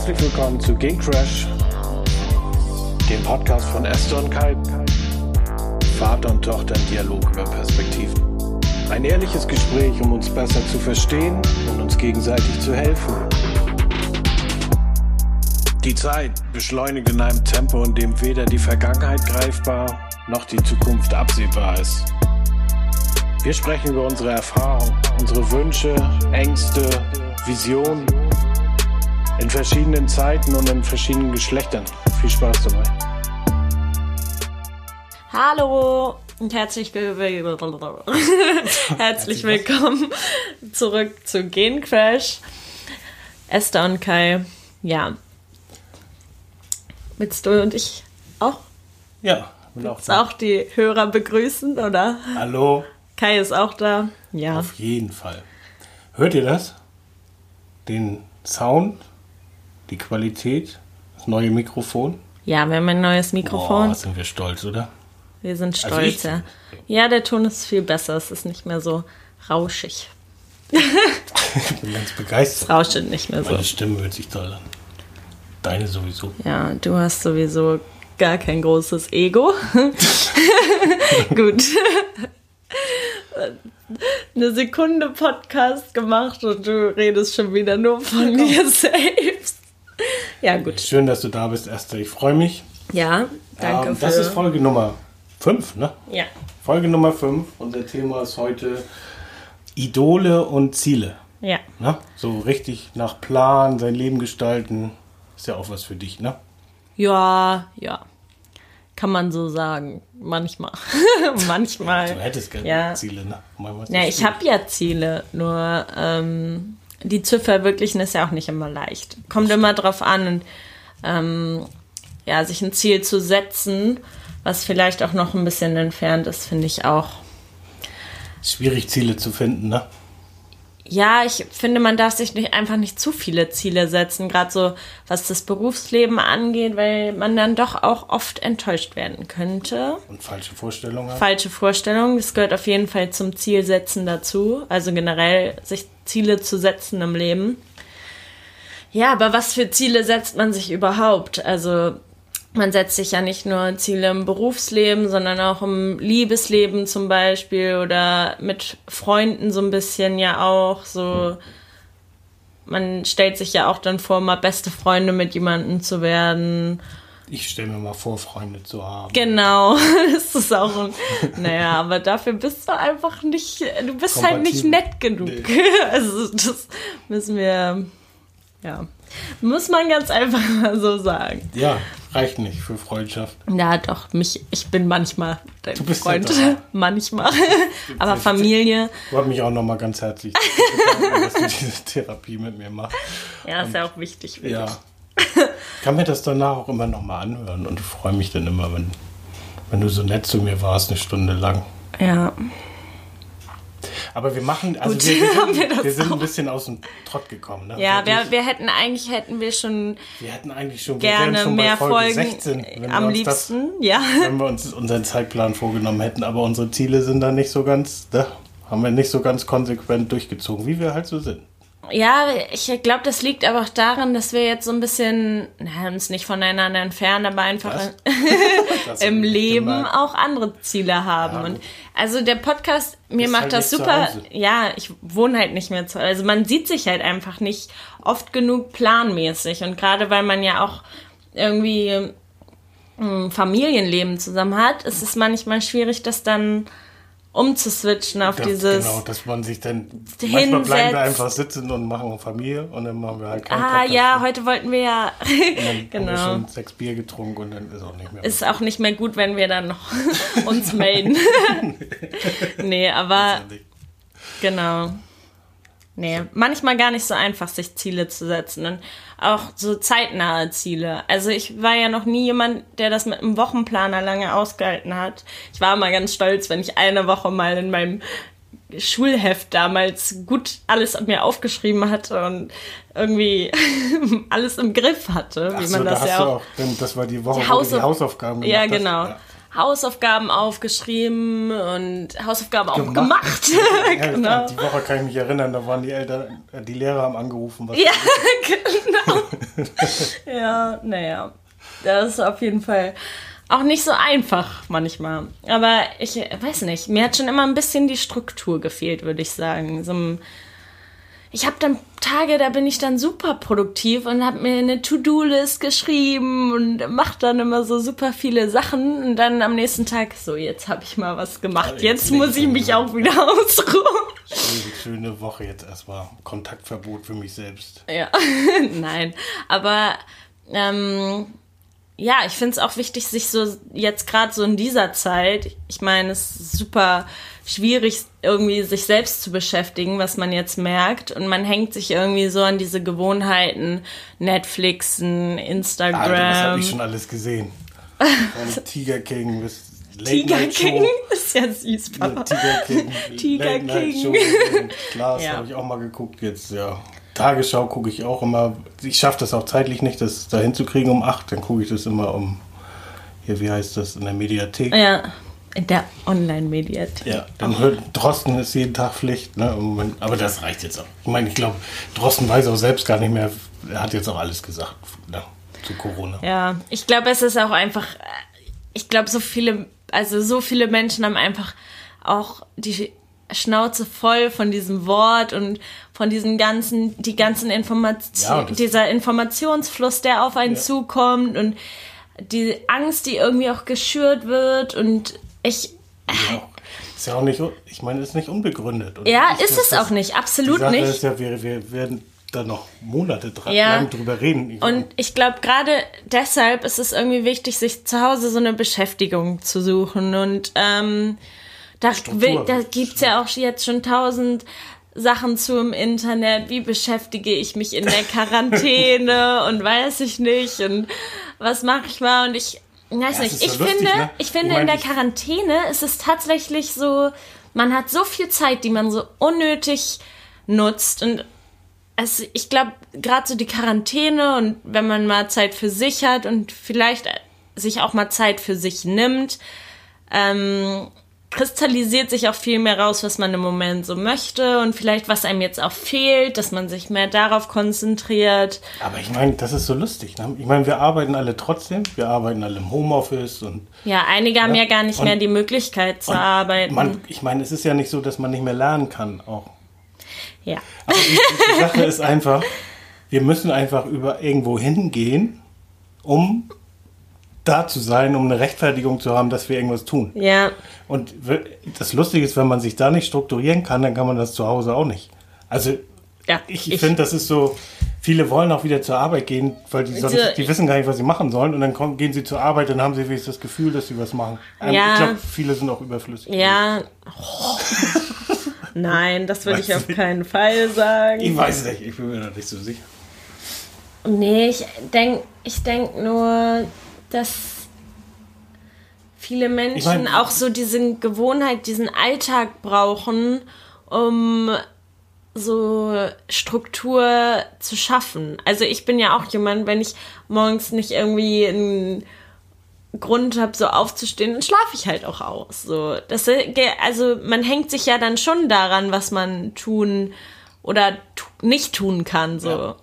Herzlich willkommen zu Game Crash, dem Podcast von Esther und Kai. Vater und Tochter im Dialog über Perspektiven. Ein ehrliches Gespräch, um uns besser zu verstehen und uns gegenseitig zu helfen. Die Zeit beschleunigt in einem Tempo, in dem weder die Vergangenheit greifbar noch die Zukunft absehbar ist. Wir sprechen über unsere Erfahrungen, unsere Wünsche, Ängste, Visionen in verschiedenen Zeiten und in verschiedenen Geschlechtern. Viel Spaß dabei. Hallo und herzlich, herzlich willkommen zurück zu Gen Crash. Esther und Kai, ja. Willst du und ich auch? Ja, bin auch Willst auch die Hörer begrüßen, oder? Hallo. Kai ist auch da. Ja. Auf jeden Fall. Hört ihr das? Den Sound, die Qualität, das neue Mikrofon? Ja, wir haben ein neues Mikrofon. Boah, sind wir stolz, oder? wir sind Also stolz, ich- ja. Ja, der Ton ist viel besser. Es ist nicht mehr so rauschig. Ich bin ganz Es begeistert. rauscht nicht mehr so. Meine Stimme hört sich toll an. Deine sowieso. Ja, du hast sowieso gar kein großes Ego. Gut. Eine Sekunde Podcast gemacht und du redest schon wieder nur von dir selbst. Ja, gut. Schön, dass du da bist, Esther. Ich freue mich. Ja, danke Ähm, für... das ist Folge Nummer 5, ne? ja. Folge Nummer 5. Unser Thema ist heute Idole und Ziele. Ja. Ne? So richtig nach Plan sein Leben gestalten. Ist ja auch was für dich, ne? Ja, ja. Kann man so sagen. Manchmal. Manchmal. Du hättest gerne Ja. Ziele, ne? Manchmal Ja, ich habe ja Ziele, nur ähm, die zu verwirklichen ist ja auch nicht immer leicht. Kommt immer drauf an und ähm, ja, sich ein Ziel zu setzen, was vielleicht auch noch ein bisschen entfernt ist, finde ich auch. Schwierig, Ziele zu finden, ne? Ja, ich finde, man darf sich nicht einfach nicht zu viele Ziele setzen, gerade so was das Berufsleben angeht, weil man dann doch auch oft enttäuscht werden könnte. Und falsche Vorstellungen falsche Vorstellung. Das gehört auf jeden Fall zum Zielsetzen dazu. Also generell sich Ziele zu setzen im Leben. Ja, aber was für Ziele setzt man sich überhaupt? Also man setzt sich ja nicht nur Ziele im Berufsleben, sondern auch im Liebesleben zum Beispiel oder mit Freunden so ein bisschen ja auch. So man stellt sich ja auch dann vor, mal beste Freunde mit jemandem zu werden. Ich stelle mir mal vor, Freunde zu haben. Genau, das ist auch ein. Naja, aber dafür bist du einfach nicht. Du bist halt nicht nett genug. Also, das müssen wir. Ja. Muss man ganz einfach mal so sagen. Ja, reicht nicht für Freundschaft. Ja, doch, mich, ich bin manchmal dein Du bist Freund. ja manchmal. aber Familie, Ich wollte mich auch nochmal ganz herzlich bedanken, dass du diese Therapie mit mir machst. ja, ist ja auch wichtig. finde Ja. Ich. Kann mir das danach auch immer nochmal anhören und freue mich dann immer, wenn, wenn du so nett zu mir warst, eine Stunde lang. Ja. Aber wir machen, also Gut, wir, wir, wir sind, das wir sind ein bisschen aus dem Trott gekommen. Ne? Ja, wir, wir hätten eigentlich hätten wir schon wir hätten eigentlich schon, wir gerne schon mehr Folge Folgen 16, wenn wir am liebsten. ja. Das, wenn wir uns unseren Zeitplan vorgenommen hätten, aber unsere Ziele sind da nicht so ganz, da haben wir nicht so ganz konsequent durchgezogen, wie wir halt so sind. Ja, ich glaube, das liegt aber auch daran, dass wir jetzt so ein bisschen, na, uns nicht voneinander entfernen, aber einfach? Das im Leben gemerkt. auch andere Ziele haben. Ja, und also der Podcast, mir Bist macht halt das super. Ja, ich wohne halt nicht mehr zu Also man sieht sich halt einfach nicht oft genug planmäßig. Und gerade weil man ja auch irgendwie ein Familienleben zusammen hat, ist es manchmal schwierig, das dann umzuswitchen auf Das, dieses. genau, dass man sich dann manchmal bleiben wir hinsetzt. einfach sitzen und machen Familie und dann machen wir halt keinen Ah Podcast ja, mehr. heute wollten wir ja. Dann haben wir genau. schon sechs Bier getrunken und dann ist auch nicht mehr. Ist auch nicht mehr gut, wenn wir dann noch uns melden. nee, aber genau. Nee, manchmal gar nicht so einfach, sich Ziele zu setzen. Und auch so zeitnahe Ziele. Also ich war ja noch nie jemand, der das mit einem Wochenplaner lange ausgehalten hat. Ich war mal ganz stolz, wenn ich eine Woche mal in meinem Schulheft damals gut alles mir aufgeschrieben hatte und irgendwie alles im Griff hatte, wie so, man da das hast ja auch auch, das war die Woche, Die wo du die Hausauf- Hausaufgaben Ja, gemacht genau. hast. Hausaufgaben aufgeschrieben und Hausaufgaben auch Gemacht. Ja, genau. Die Woche kann ich mich erinnern, da waren die Eltern, äh, die Lehrer haben angerufen. Was Ja, genau. ja, naja. Das ist auf jeden Fall auch nicht so einfach manchmal. Aber ich weiß nicht, mir hat schon immer ein bisschen die Struktur gefehlt, würde ich sagen. So ein, ich habe dann Tage, da bin ich dann super produktiv und habe mir eine To-Do-List geschrieben und mache dann immer so super viele Sachen und dann am nächsten Tag so, jetzt habe ich mal was gemacht. Ja, Jetzt jetzt muss ich mich auch wieder ausruhen. schöne, schöne Woche jetzt erstmal. Kontaktverbot für mich selbst. Ja, nein. Aber ähm, ja, ich finde es auch wichtig, sich so jetzt gerade so in dieser Zeit, ich meine, es ist super schwierig, irgendwie sich selbst zu beschäftigen, was man jetzt merkt. Und man hängt sich irgendwie so an diese Gewohnheiten, Netflixen, Alter, was habe Instagram. ich schon alles gesehen? Von Tiger King bis Late Tiger Night Show. King ist ja süß, Papa. Tiger King. Tiger Late King. Show und Klaas Ja. habe ich auch mal geguckt jetzt, ja. Tagesschau gucke ich auch immer. Ich schaffe das auch zeitlich nicht, das da hinzukriegen um 8. Dann gucke ich das immer um, hier, wie heißt das, in der Mediathek. Ja, in der Online-Mediathek. Ja, dann hört Drosten ist jeden Tag Pflicht, ne? Aber das reicht jetzt auch. Ich meine, ich glaube, Drosten weiß auch selbst gar nicht mehr. Er hat jetzt auch alles gesagt ne? zu Corona. Ja, ich glaube, es ist auch einfach, ich glaube, so viele, also so viele Menschen haben einfach auch die Schnauze voll von diesem Wort und von diesen ganzen, die ganzen Ja, Informationen, das- dieser Informationsfluss, der auf einen Ja. zukommt und die Angst, die irgendwie auch geschürt wird und ich, Ja, ist ja auch nicht, ich meine, ist nicht unbegründet. Und ja, ist es das- auch nicht, absolut nicht. ist ja, wir, wir werden da noch Monate dran, Ja. lang drüber reden. Ich- Und ich glaube, gerade deshalb ist es irgendwie wichtig, sich zu Hause so eine Beschäftigung zu suchen. Und ähm, da, will, da gibt's ja auch jetzt schon tausend Sachen zu im Internet. Wie beschäftige ich mich in der Quarantäne und weiß ich nicht. Und was mache ich mal? Und ich weiß Ja, es nicht. Ich so lustig, finde, ne? ich finde Ich in der Quarantäne ist es tatsächlich so, man hat so viel Zeit, die man so unnötig nutzt. Und also ich glaube, gerade so die Quarantäne und wenn man mal Zeit für sich hat und vielleicht sich auch mal Zeit für sich nimmt, ähm, kristallisiert sich auch viel mehr raus, was man im Moment so möchte und vielleicht was einem jetzt auch fehlt, dass man sich mehr darauf konzentriert. aber ich meine, das ist so lustig. Ne? Ich meine, wir arbeiten alle trotzdem. Wir arbeiten alle im Homeoffice und Ja, einige haben Ja, ja gar nicht und- mehr die Möglichkeit zu arbeiten. man, ich meine, es ist ja nicht so, dass man nicht mehr lernen kann auch. ja. Aber die, die Sache ist einfach, wir müssen einfach über irgendwo hingehen, um da zu sein, um eine Rechtfertigung zu haben, dass wir irgendwas tun. Ja, Und das Lustige ist, wenn man sich da nicht strukturieren kann, dann kann man das zu Hause auch nicht. Also ja. ich, finde, das ist so, viele wollen auch wieder zur Arbeit gehen, weil die sonst, Diese- die wissen gar nicht, was sie machen sollen. Und dann kommen, gehen sie zur Arbeit, dann haben sie wenigstens das Gefühl, dass sie was machen. Ähm, Ja. Ich glaube, viele sind auch überflüssig. Ja. Nein, das würde ich auf nicht. keinen Fall sagen. Ich weiß nicht, ich bin mir da nicht so sicher. Nee, ich denke ich denk nur, dass viele Menschen Ich mein- auch so diese Gewohnheit, diesen Alltag brauchen, um so Struktur zu schaffen. Also ich bin ja auch jemand, wenn ich morgens nicht irgendwie einen Grund habe, so aufzustehen, dann schlafe ich halt auch aus. So, das, also man hängt sich ja dann schon daran, was man tun oder nicht tun kann. So. Ja.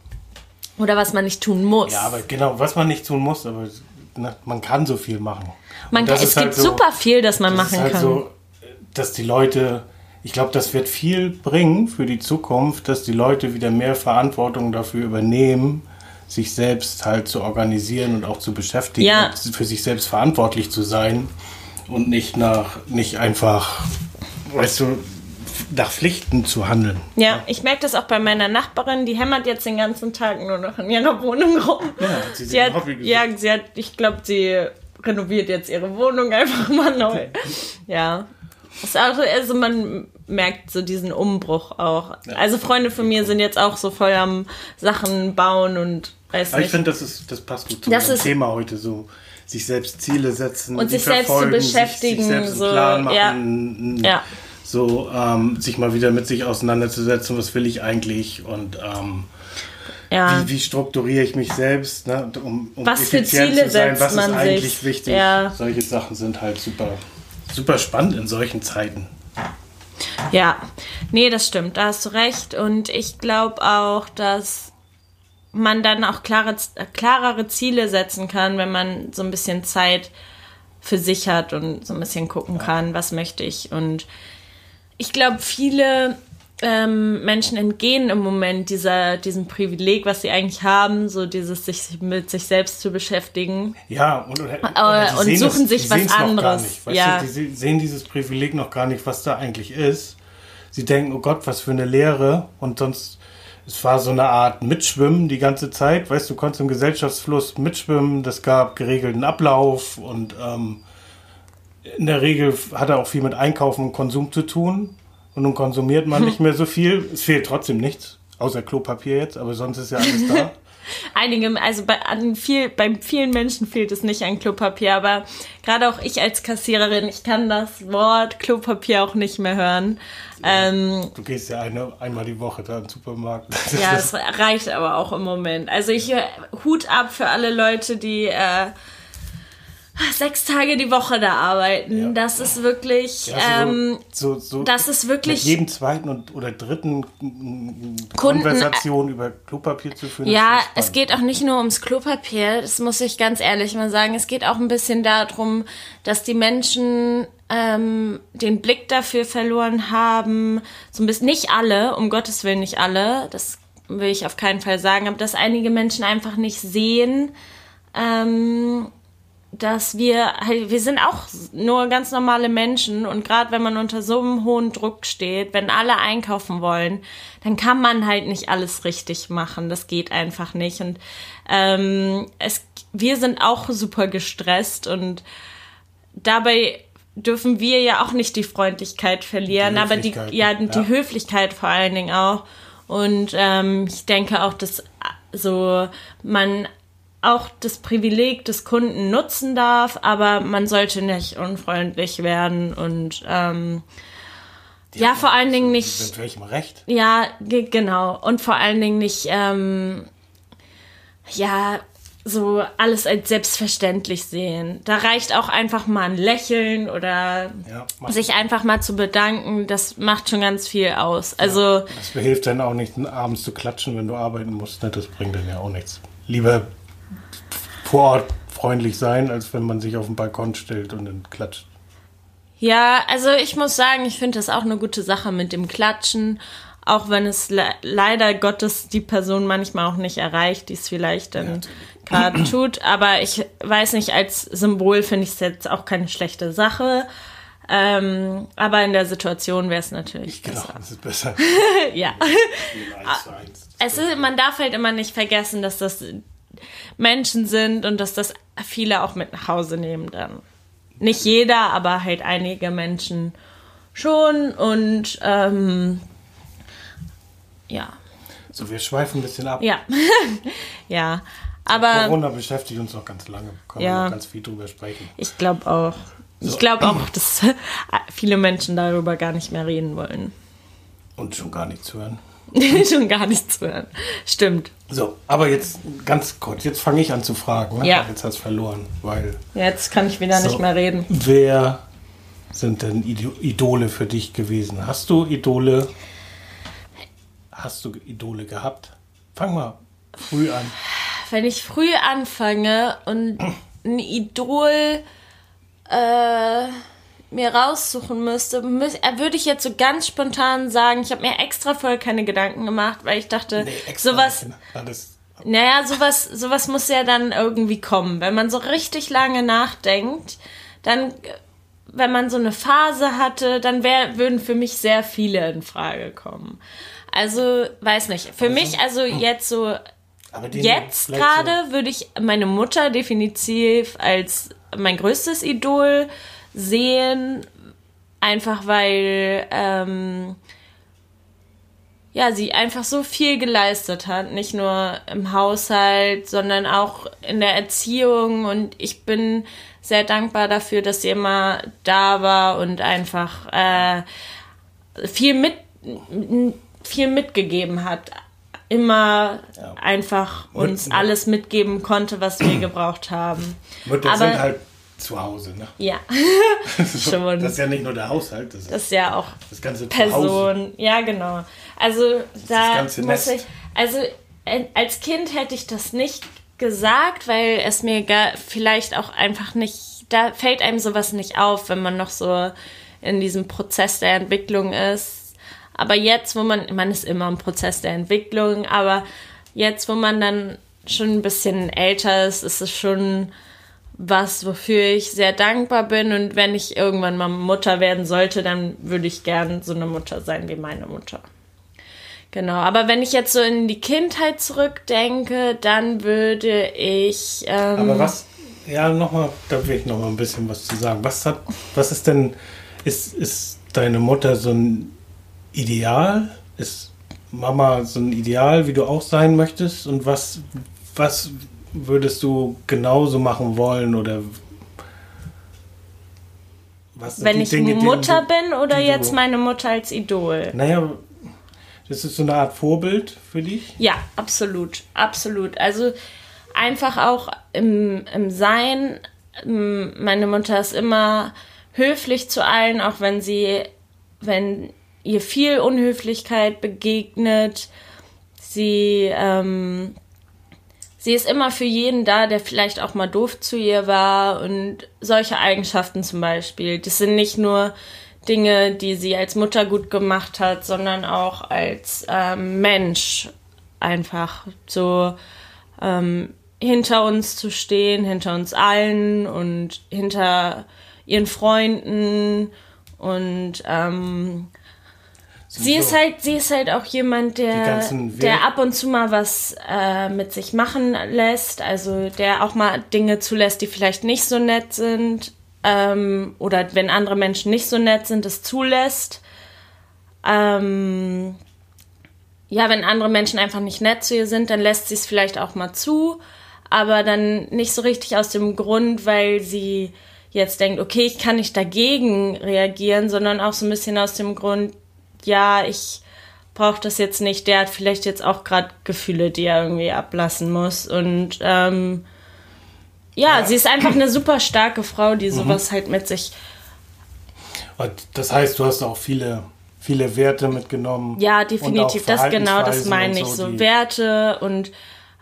Oder was man nicht tun muss. Ja, aber genau, was man nicht tun muss, aber man kann so viel machen. man kann, es ist gibt halt so- super viel, das man Das machen halt kann. so, dass die Leute, ich glaube, das wird viel bringen für die Zukunft, dass die Leute wieder mehr Verantwortung dafür übernehmen, sich selbst halt zu organisieren und auch zu beschäftigen, Ja. für sich selbst verantwortlich zu sein und nicht nach, nicht einfach, weißt du, nach Pflichten zu handeln. Ja, ich merke das auch bei meiner Nachbarin, die hämmert jetzt den ganzen Tag nur noch in ihrer Wohnung rum. Ja, sie sie hat, Hobby ja, sie hat, ich glaube, sie renoviert jetzt ihre Wohnung einfach mal neu. Ja. Auch, also man merkt so diesen Umbruch auch. Also Freunde von mir sind jetzt auch so voll am Sachen bauen und weiß Aber ich nicht. finde, das, ist, das passt gut zu Das unserem ist- Thema heute so. Sich selbst Ziele setzen Und sich selbst zu verfolgen, sich- beschäftigen, Sich, selbst so, einen Plan machen, ja. Ja. So ähm, sich mal wieder mit sich auseinanderzusetzen, was will ich eigentlich und ähm, Ja. Wie, wie strukturiere ich mich selbst, ne? um, um Was für Ziele zu sein, setzt was man ist eigentlich sich? wichtig. Ja. Solche Sachen sind halt super, super spannend in solchen Zeiten. Ja, nee, das stimmt, da hast du recht. Und ich glaube auch, dass man dann auch klare, klarere Ziele setzen kann, wenn man so ein bisschen Zeit für sich hat und so ein bisschen gucken kann, was möchte ich. Und ich glaube, viele ähm, Menschen entgehen im Moment dieser, diesem Privileg, was sie eigentlich haben, so dieses sich mit sich selbst zu beschäftigen. Ja, und, die und sehen suchen das- sich was anderes. nicht, Ja. du, die se- sehen dieses Privileg noch gar nicht, was da eigentlich ist. Sie denken, oh Gott, was für eine Lehre. Und sonst, es war so eine Art Mitschwimmen die ganze Zeit. Weißt du, du konntest im Gesellschaftsfluss mitschwimmen. Das gab geregelten Ablauf und ähm, in der Regel hat er auch viel mit Einkaufen und Konsum zu tun. Und nun konsumiert man nicht mehr so viel. Es fehlt trotzdem nichts, außer Klopapier jetzt, aber sonst ist ja alles da. Einige, also bei, an viel, bei vielen Menschen fehlt es nicht an Klopapier, aber gerade auch ich als Kassiererin, ich kann das Wort Klopapier auch nicht mehr hören. Ähm, Du gehst ja eine, einmal die Woche da im Supermarkt. ja, es reicht aber auch im Moment. Also ich äh, Hut ab für alle Leute, die äh, sechs Tage die Woche da arbeiten. Ja. Das ist wirklich, also ähm, so, so, das ist wirklich- Mit jedem zweiten und, oder dritten mm, Kunden- Konversation über Klopapier zu führen. Ja, es geht auch nicht nur ums Klopapier, das muss ich ganz ehrlich mal sagen. Es geht auch ein bisschen darum, dass die Menschen ähm, den Blick dafür verloren haben. So ein bisschen, nicht alle, um Gottes Willen nicht alle, das will ich auf keinen Fall sagen, aber dass einige Menschen einfach nicht sehen, ähm, dass wir halt, wir sind auch nur ganz normale Menschen und gerade wenn man unter so einem hohen Druck steht, wenn alle einkaufen wollen, dann kann man halt nicht alles richtig machen. Das geht einfach nicht. Und ähm, es, wir sind auch super gestresst und dabei dürfen wir ja auch nicht die Freundlichkeit verlieren, Die aber die, Höflichkeit, ja, die ja. Höflichkeit vor allen Dingen auch. Und ähm, ich denke auch, dass so man auch das Privileg des Kunden nutzen darf, aber man sollte nicht unfreundlich werden und ähm, ja, vor allen Dingen nicht. Mit welchem Recht? Ja, ge- genau. Und vor allen Dingen nicht, ähm, ja, so alles als selbstverständlich sehen. Da reicht auch einfach mal ein Lächeln oder Ja, sich einfach mal zu bedanken. Das macht schon ganz viel aus. Also, Das hilft dann auch nicht, abends zu klatschen, wenn du arbeiten musst. Ne? Das bringt dann ja auch nichts. Lieber vor Ort freundlich sein, als wenn man sich auf den Balkon stellt und dann klatscht. ja, also ich muss sagen, ich finde das auch eine gute Sache mit dem Klatschen. Auch wenn es le leider Gottes die Person manchmal auch nicht erreicht, die es vielleicht dann gerade tut. Aber ich weiß nicht, als Symbol finde ich es jetzt auch keine schlechte Sache. Ähm, aber in der Situation wäre es natürlich Genau, besser. das ist besser. Ja. Es ist, man darf halt immer nicht vergessen, dass das Menschen sind und dass das viele auch mit nach Hause nehmen dann. Nicht jeder, aber halt einige Menschen schon und ähm, ja, So, wir schweifen ein bisschen ab. ja, ja. Aber Corona beschäftigt uns noch ganz lange. Können Ja. wir noch ganz viel drüber sprechen. ich glaube auch, ich glaube auch, dass viele Menschen darüber gar nicht mehr reden wollen. Und schon gar nichts hören. schon gar nichts hören. Stimmt. So, aber jetzt ganz kurz, jetzt fange ich an zu fragen. Ne? Ja. Jetzt hast du verloren, weil Jetzt kann ich wieder So. nicht mehr reden. wer sind denn Ido- Idole für dich gewesen? Hast du Idole? Hast du Idole gehabt? Fang mal früh an. wenn ich früh anfange und ein Idol äh, mir raussuchen müsste, äh, würde ich jetzt so ganz spontan sagen, ich habe mir extra vorher keine Gedanken gemacht, weil ich dachte, sowas, nicht, ne? Alles. naja, sowas, sowas muss ja dann irgendwie kommen. Wenn man so richtig lange nachdenkt, dann, äh, wenn man so eine Phase hatte, dann wär, würden für mich sehr viele in Frage kommen. Also, weiß nicht. Für mich, also jetzt so Jetzt gerade würde ich meine Mutter definitiv als mein größtes Idol sehen, einfach weil ähm, ja sie einfach so viel geleistet hat, nicht nur im Haushalt, sondern auch in der Erziehung und ich bin sehr dankbar dafür, dass sie immer da war und einfach äh, viel mit viel mitgegeben hat immer Ja. einfach uns alles mitgeben konnte, was wir gebraucht haben. Mütter Aber- sind halt zu Hause, ne? Ja, schon. Das ist ja nicht nur der Haushalt, das ist Das ist ja auch das ganze. Person. Ja, genau. Also da ganze muss ich. Also äh, als Kind hätte ich das nicht gesagt, weil es mir vielleicht auch einfach nicht. Da fällt einem sowas nicht auf, wenn man noch so in diesem Prozess der Entwicklung ist. Aber jetzt, wo man, man ist immer im Prozess der Entwicklung, aber jetzt, wo man dann schon ein bisschen älter ist, ist es schon was, wofür ich sehr dankbar bin. Und wenn ich irgendwann mal Mutter werden sollte, dann würde ich gern so eine Mutter sein wie meine Mutter. Genau, aber wenn ich jetzt so in die Kindheit zurückdenke, dann würde ich. Ähm, Aber was, ja, nochmal, da will ich nochmal ein bisschen was zu sagen. Was hat, was ist denn, ist, ist deine Mutter so ein Ideal? Ist Mama so ein Ideal, wie du auch sein möchtest? Und was, was würdest du genauso machen wollen oder was wenn ich Dinge, Mutter du- bin oder jetzt meine Mutter als Idol? Naja, das ist so eine Art Vorbild für dich. Ja, absolut, absolut. Also einfach auch im, im Sein. ähm, Meine Mutter ist immer höflich zu allen, auch wenn sie, wenn ihr viel Unhöflichkeit begegnet. Sie, ähm, sie ist immer für jeden da, der vielleicht auch mal doof zu ihr war und solche Eigenschaften zum Beispiel. Das sind nicht nur Dinge, die sie als Mutter gut gemacht hat, sondern auch als ähm, Mensch einfach so ähm, hinter uns zu stehen, hinter uns allen und hinter ihren Freunden und ähm, sie so ist halt, sie ist halt auch jemand, der, der ab und zu mal was äh, mit sich machen lässt, also der auch mal Dinge zulässt, die vielleicht nicht so nett sind ähm, oder wenn andere Menschen nicht so nett sind, es zulässt. Ähm, ja, wenn andere Menschen einfach nicht nett zu ihr sind, dann lässt sie es vielleicht auch mal zu, aber dann nicht so richtig aus dem Grund, weil sie jetzt denkt, okay, ich kann nicht dagegen reagieren, sondern auch so ein bisschen aus dem Grund, ja, ich brauche das jetzt nicht, der hat vielleicht jetzt auch gerade Gefühle, die er irgendwie ablassen muss und ähm, ja, sie ist einfach eine super starke Frau, die sowas halt mit sich Und das heißt, du hast auch viele, viele Werte mitgenommen. Ja, definitiv. Das genau, das meine ich. So die- Werte und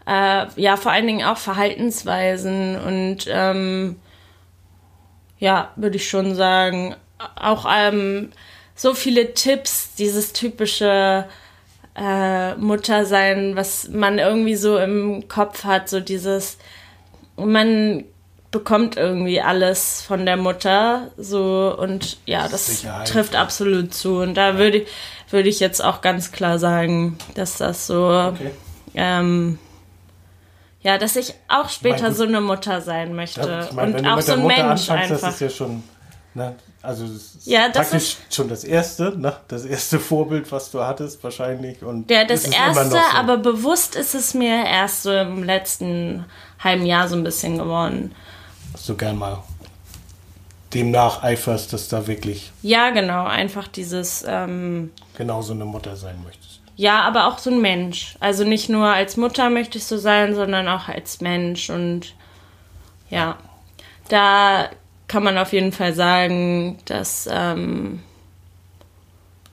äh, ja, vor allen Dingen auch Verhaltensweisen und ähm, ja, würde ich schon sagen, auch ähm, so viele Tipps, dieses typische äh, Muttersein, was man irgendwie so im Kopf hat, so dieses, man bekommt irgendwie alles von der Mutter, so und ja, das Sicherheit. trifft absolut zu. Und da würde ich, würde ich jetzt auch ganz klar sagen, dass das so, Okay. ähm, ja, dass ich auch später gut, so eine Mutter sein möchte ich wenn und auch so ein Mensch anfängst, einfach. das ist ja schon, ne, also das ist Ja, das praktisch schon das erste, ne, das erste Vorbild, was du hattest wahrscheinlich und Ja, das ist erste, so. aber bewusst ist es mir erst so im letzten halben Jahr so ein bisschen geworden. dass du gern mal dem nacheiferst, dass da wirklich Ja, genau, einfach dieses, ähm, genauso eine Mutter sein möchtest. ja, aber auch so ein Mensch. Also nicht nur als Mutter möchte ich so sein, sondern auch als Mensch. Und ja, da kann man auf jeden Fall sagen, dass, ähm,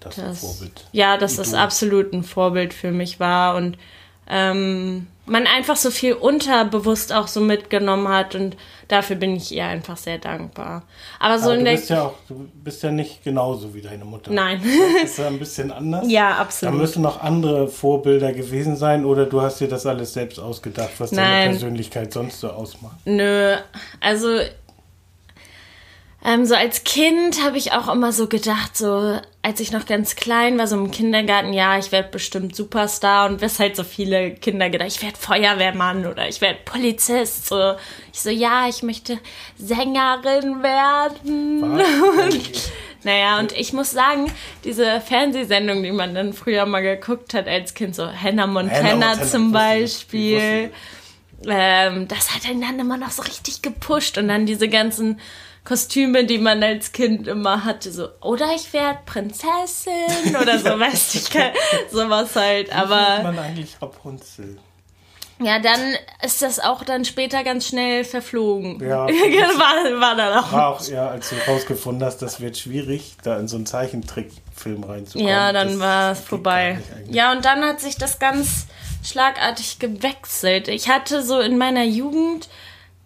Das, das Vorbild. ja, dass das absolut ein Vorbild für mich war und ähm, man einfach so viel unterbewusst auch so mitgenommen hat und dafür bin ich ihr einfach sehr dankbar. Aber so Aber in du bist ja auch, du bist ja nicht genauso wie deine Mutter. Nein. Das ist ja ein bisschen anders. ja, Da absolut. müssen noch andere Vorbilder gewesen sein oder du hast dir das alles selbst ausgedacht, was deine Nein. Persönlichkeit sonst so ausmacht. Nö, also ähm, so als Kind habe ich auch immer so gedacht, so als ich noch ganz klein war, so im Kindergarten, ja, ich werde bestimmt Superstar und bis halt so viele Kinder gedacht, ich werde Feuerwehrmann oder ich werde Polizist. So, ich so, ja, ich möchte Sängerin werden. Und, naja, und ich muss sagen, diese Fernsehsendung, die man dann früher mal geguckt hat als Kind, so Hannah Montana, Hannah Montana, zum Beispiel ähm, das hat ihn dann immer noch so richtig gepusht und dann diese ganzen Kostüme, die man als Kind immer hatte, so, oder ich werde Prinzessin oder so, weißt du, ich kann sowas halt, Wie aber. wird man eigentlich Rapunzel? Ja, dann ist das auch dann später ganz schnell verflogen. Ja. war, war dann auch. War auch, ja, als du rausgefunden hast, das wird schwierig, da in so einen Zeichentrickfilm reinzukommen. Ja, dann war es vorbei. Ja, und dann hat sich das ganz schlagartig gewechselt. Ich hatte so in meiner Jugend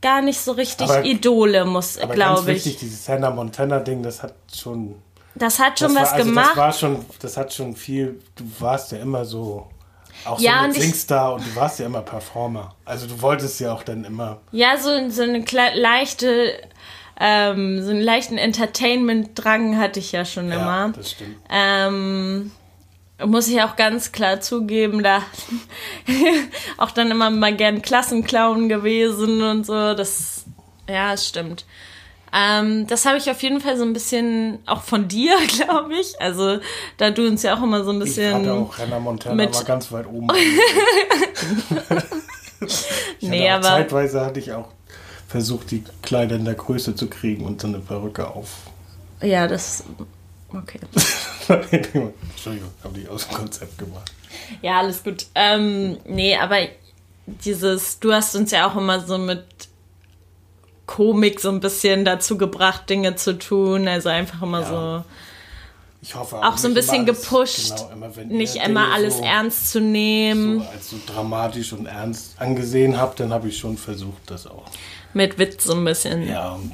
gar nicht so richtig Aber- Idole, muss, glaube ich. wichtig, dieses Hannah Montana-Ding, das hat schon. Das hat schon das was war, also gemacht. Das war schon, das hat schon viel. Du warst ja immer so. Auch Ja, so ich- Singstar und du warst ja immer Performer. Also du wolltest ja auch dann immer. Ja, so, so eine leichte, ähm, so einen leichten Entertainment-Drang hatte ich ja schon Ja, immer. das stimmt. Ähm, muss ich auch ganz klar zugeben, da auch dann immer mal gern Klassenclown gewesen und so. Das, ja, es stimmt. Ähm, das habe ich auf jeden Fall so ein bisschen auch von dir, glaube ich. Also, da du uns ja auch immer so ein Ich bisschen. hatte auch Hannah Montana mit- war ganz weit oben. ich Nee, aber- zeitweise hatte ich auch versucht, die Kleider in der Größe zu kriegen und so eine Perücke auf. Ja, das. Okay. Entschuldigung, habe ich aus dem Konzept gemacht. Ja, alles gut. Ähm, nee, aber dieses, du hast uns ja auch immer so mit Komik so ein bisschen dazu gebracht, Dinge zu tun. Also einfach immer Ja. so, Ich hoffe auch so ein bisschen alles- gepusht, genau, immer, wenn nicht immer alles so, ernst zu nehmen. So als so dramatisch und ernst angesehen habt, dann habe ich schon versucht, das auch. Mit Witz so ein bisschen. Ja, und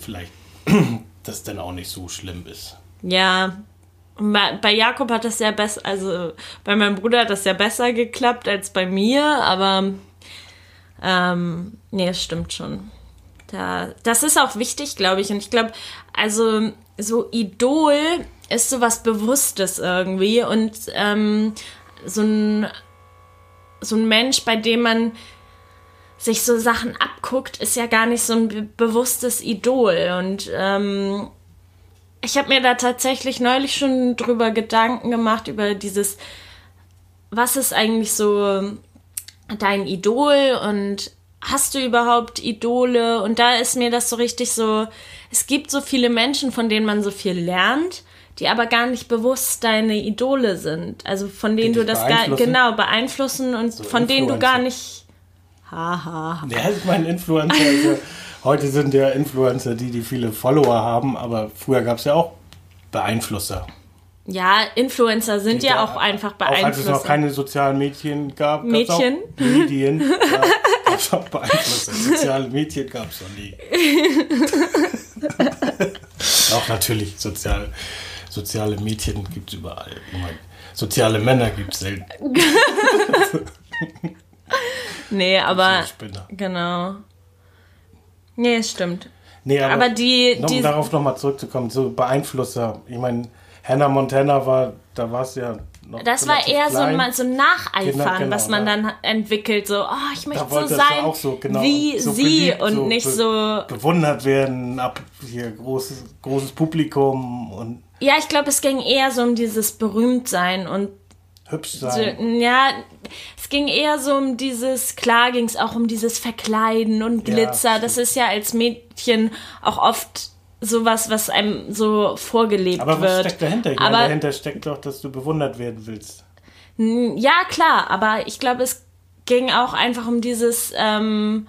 vielleicht, dass dann auch nicht so schlimm ist. Ja. Bei, Jakob hat das ja besser, also bei meinem Bruder hat das ja besser geklappt als bei mir, aber ähm, nee, es stimmt schon. Da, das ist auch wichtig, glaube ich. Und ich glaube, also so Idol ist so was Bewusstes irgendwie und ähm, so ein so ein Mensch, bei dem man sich so Sachen abguckt, ist ja gar nicht so ein be bewusstes Idol. Und ähm, ich habe mir da tatsächlich neulich schon drüber Gedanken gemacht, über dieses, was ist eigentlich so dein Idol und hast du überhaupt Idole? Und da ist mir das so richtig so, es gibt so viele Menschen, von denen man so viel lernt, die aber gar nicht bewusst deine Idole sind. Also von denen du das gar, genau beeinflussen und von denen du gar nicht. Haha. Ja, ich meine, Influencer, also, heute sind ja Influencer die, die viele Follower haben, aber früher gab es ja auch Beeinflusser. Ja, Influencer sind ja auch einfach Auch als es Beeinflusser. noch keine sozialen Medien gab, Mädchen? auch Medien. Ja, gab's auch Beeinflusser. Soziale Medien gab es noch nie. auch natürlich sozial, soziale Mädchen gibt es überall. Soziale Männer gibt es selten. Nee, aber genau. Nee, es stimmt. Nee, aber, Aber die, noch, um die darauf nochmal zurückzukommen, so Beeinflusser. Ich meine, Hannah Montana war, da war es ja noch das war eher so klein. ein, so ein Nacheifern, Genau, genau, was man ja. dann entwickelt. So, oh, ich möchte so sein auch so, genau, wie so sie beliebt, und so nicht so. bewundert werden, ab hier großes, großes Publikum und Ja, ich glaube, es ging eher so um dieses Berühmtsein und hübsch sein. ja, es ging eher so um dieses, klar ging es auch um dieses Verkleiden und Ja, Glitzer. das stimmt. ist ja als Mädchen auch oft sowas, was einem so vorgelebt aber was wird. steckt dahinter? Aber dahinter steckt doch, dass du bewundert werden willst. Ja, klar, aber ich glaube, es ging auch einfach um dieses, ähm,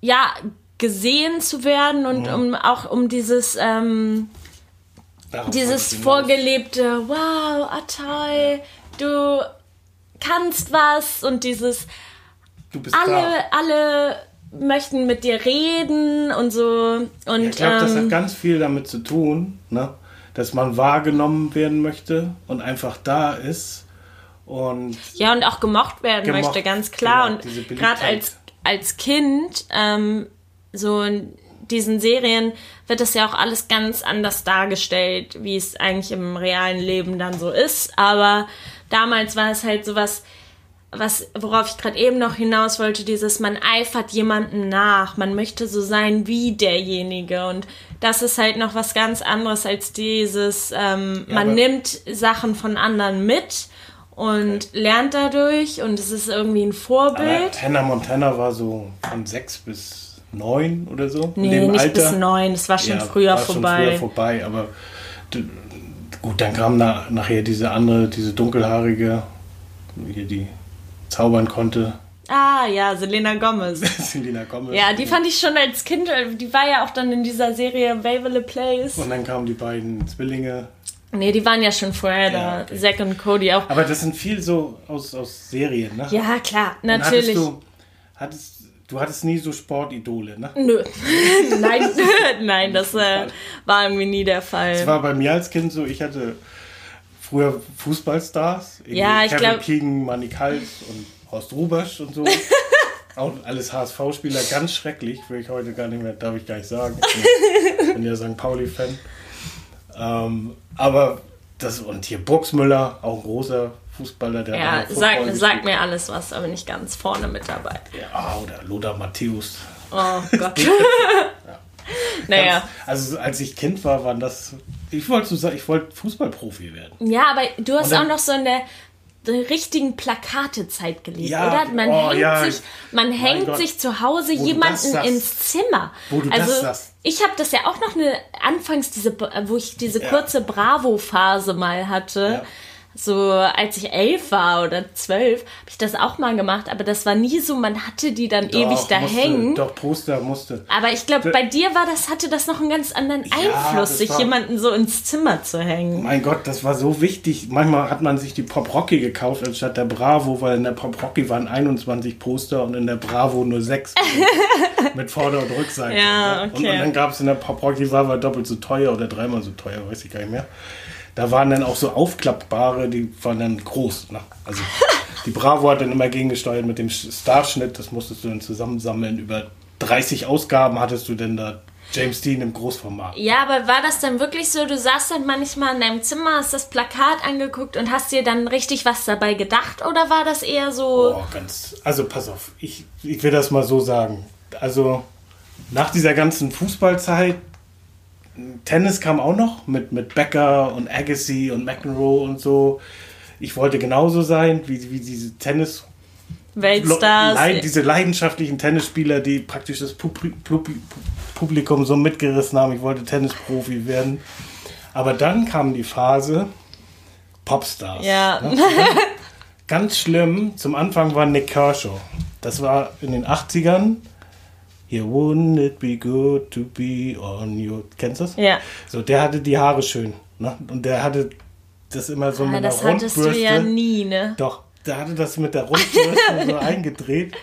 ja, gesehen zu werden und um auch um dieses, ähm, Dieses vorgelebte, wow, toll, du kannst was und dieses, Du bist alle, da. alle möchten mit dir reden und so und Ich glaube, das hat ähm, ganz viel damit zu tun, ne? dass man wahrgenommen werden möchte und einfach da ist. Und Ja, und auch gemocht werden Gemocht, möchte, ganz klar. genau, und gerade als, als Kind, ähm, so in diesen Serien wird das ja auch alles ganz anders dargestellt, wie es eigentlich im realen Leben dann so ist. Aber damals war es halt sowas, was, worauf ich gerade eben noch hinaus wollte, dieses, man eifert jemandem nach, man möchte so sein wie derjenige und das ist halt noch was ganz anderes als dieses, ähm, man aber- nimmt Sachen von anderen mit und lernt dadurch und es ist irgendwie ein Vorbild. Hannah Montana war so von sechs bis neun oder so. Nee, nicht Alter. bis neun, das war schon Ja, früher war schon vorbei. früher vorbei, aber gut, dann kam na, nachher diese andere, diese dunkelhaarige, hier die zaubern konnte, Ah ja, Selena Gomez. Selena Gomez. Ja, die fand ich schon als Kind, äh, die war ja auch dann in dieser Serie Waverly Place. Und dann kamen die beiden Zwillinge. Nee, die waren ja schon vorher Ja, da. okay. Zack und Cody auch. Aber das sind viel so aus, aus Serien, ne? Ja, klar, Und natürlich. Hattest du, hattest, du hattest nie so Sportidole, ne? Nö. nein, nein, das äh, war irgendwie nie der Fall. Das war bei mir als Kind so, ich hatte früher Fußballstars. Ja, ich Kevin glaub- Keegan, Manny Kals und Horst Rubesch und so. Auch alles HSV-Spieler, ganz schrecklich, will ich heute gar nicht mehr, darf ich gar nicht sagen. Ich bin ja St. Pauli-Fan. Ähm, aber das, und hier Burgsmüller, auch ein großer Fußballer, der ja, auch sag, mir alles was, aber nicht ganz vorne mit dabei. Ja, oder Lothar Matthäus. Oh Gott. naja. Also als ich Kind war, waren das. Ich wollte so sagen, ich wollte Fußballprofi werden. Ja, aber du hast dann- auch noch so in der, der richtigen Plakatezeit gelebt, Ja, oder? Man oh, hängt, ja, sich, man hängt sich zu Hause Wo das jemanden sagst. ins Zimmer. Wo du das also sagst. ich habe das ja auch noch eine anfangs diese, wo ich diese Ja. kurze Bravo-Phase mal hatte. Ja. So als ich elf war oder zwölf, habe ich das auch mal gemacht, aber das war nie so, man hatte die dann ewig Doch, da musste, hängen. Doch, Poster musste. Aber ich glaube, bei dir war das, hatte das noch einen ganz anderen Einfluss, das sich war- jemanden so ins Zimmer zu hängen. Mein Gott, das war so wichtig. Manchmal hat man sich die Pop Rocky gekauft anstatt der Bravo, weil in der Pop Rocky waren 21 Poster und in der Bravo nur 6 mit Vorder- und Rückseite. Ja, okay. Und, und dann gab es in der Pop Rocky war doppelt so teuer oder dreimal so teuer, weiß ich gar nicht mehr. Da waren dann auch so aufklappbare, die waren dann groß. Ne? Also die Bravo hat dann immer gegengesteuert mit dem Starschnitt, das musstest du dann zusammensammeln. Über 30 Ausgaben hattest du denn da James Dean im Großformat. Ja, aber war das dann wirklich so, du saßt dann manchmal in deinem Zimmer, hast das Plakat angeguckt und hast dir dann richtig was dabei gedacht oder war das eher so, Oh, ganz. Also pass auf, ich, ich will das mal so sagen. Also nach dieser ganzen Fußballzeit, Tennis kam auch noch mit, mit Becker und Agassi und McEnroe und so. Ich wollte genauso sein wie, wie diese Tennis. Weltstars? Leid, diese leidenschaftlichen Tennisspieler, die praktisch das Publi- Publi- Publikum so mitgerissen haben. Ich wollte Tennisprofi werden. Aber dann kam die Phase Popstars. Ja. Ne? Ganz schlimm, zum Anfang war Nick Kershaw. Das war in den 80ern. Here wouldn't it be good to be on your. Kennst du das? Ja. So, der hatte die Haare schön. Ne? Und der hatte das immer so Ah, mit einer das hattest du Rundbürste. ja nie, ne? Doch, der hatte das mit der Rundbürste so eingedreht.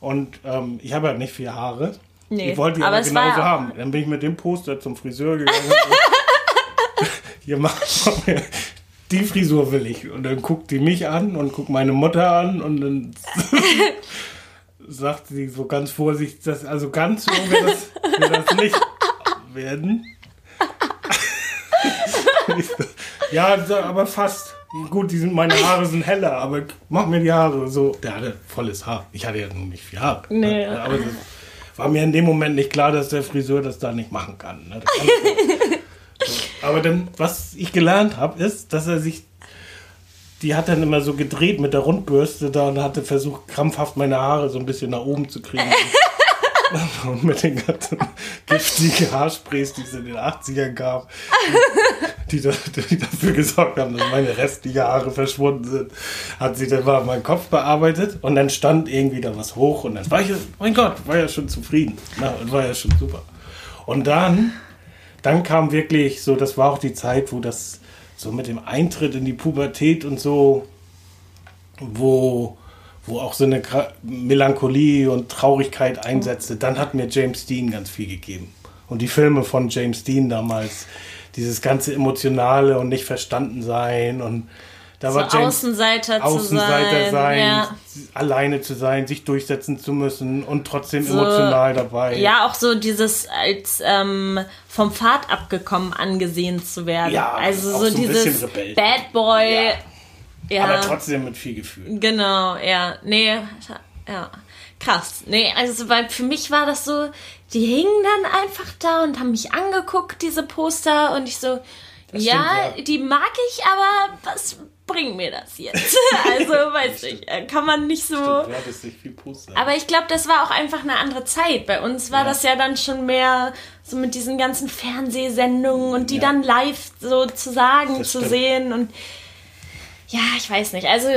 Und ähm, ich habe ja nicht viel Haare. Nee, ich wollte die aber aber, war genauso auch- haben. Dann bin ich mit dem Poster zum Friseur gegangen. Hier mach mach mir- die Frisur will ich. Und dann guckt die mich an und guckt meine Mutter an und dann sagt sie so ganz vorsichtig, dass, also ganz so wird das, wird das nicht werden. ja, aber fast. Gut, die sind, meine Haare sind heller, aber mach mir die Haare so. Der hatte volles Haar. Ich hatte ja nun nicht viel Haar. Nee. Aber das war mir in dem Moment nicht klar, dass der Friseur das da nicht machen kann. Ne? Kann so. Aber dann, was ich gelernt habe, ist, dass er sich die hat dann immer so gedreht mit der Rundbürste da und hatte versucht, krampfhaft meine Haare so ein bisschen nach oben zu kriegen. und mit den ganzen giftigen Haarsprays, die es in den 80ern gab, die, die dafür gesorgt haben, dass meine restlichen Haare verschwunden sind, hat sie dann mal meinen Kopf bearbeitet und dann stand irgendwie da was hoch und dann war ich, mein Gott, war ja schon zufrieden. Na, war ja schon super. Und dann, dann kam wirklich so, das war auch die Zeit, wo das so mit dem Eintritt in die Pubertät und so, wo, wo auch so eine Melancholie und Traurigkeit einsetzte, dann hat mir James Dean ganz viel gegeben. Und die Filme von James Dean damals, dieses ganze Emotionale und nicht verstanden sein und da So war James Außenseiter, zu Außenseiter sein. sein, Ja. alleine zu sein, sich durchsetzen zu müssen und trotzdem So, emotional dabei. Ja, auch so dieses als ähm, vom Pfad abgekommen angesehen zu werden. Ja, also so so dieses. Bad Boy. Ja. Ja. Aber trotzdem mit viel Gefühl. Genau, ja. Nee, ja. Krass. Nee, also weil für mich war das so, die hingen dann einfach da und haben mich angeguckt, diese Poster, und ich so, ja, stimmt, die mag ich, aber was bringt mir das jetzt? also, weiß ich, äh, kann man nicht so. Stimmt, du nicht viel Poster. Aber ich glaube, das war auch einfach eine andere Zeit. Bei uns war Ja. das ja dann schon mehr so mit diesen ganzen Fernsehsendungen und die Ja. dann live so zu sagen, Das zu stimmt. sehen und ja, ich weiß nicht. Also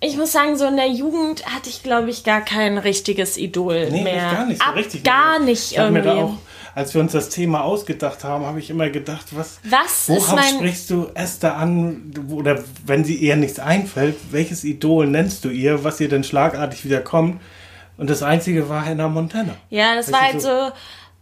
ich muss sagen, so in der Jugend hatte ich, glaube ich, gar kein richtiges Idol Nee, mehr. gar nicht so Ab, richtig. Gar nicht irgendwie. Als wir uns das Thema ausgedacht haben, habe ich immer gedacht, was, Was worauf sprichst du Esther an? Oder wenn sie ihr nichts einfällt, welches Idol nennst du ihr, was ihr denn schlagartig wieder kommt? Und das einzige war Hannah Montana. ja, das Weißt war halt so- so.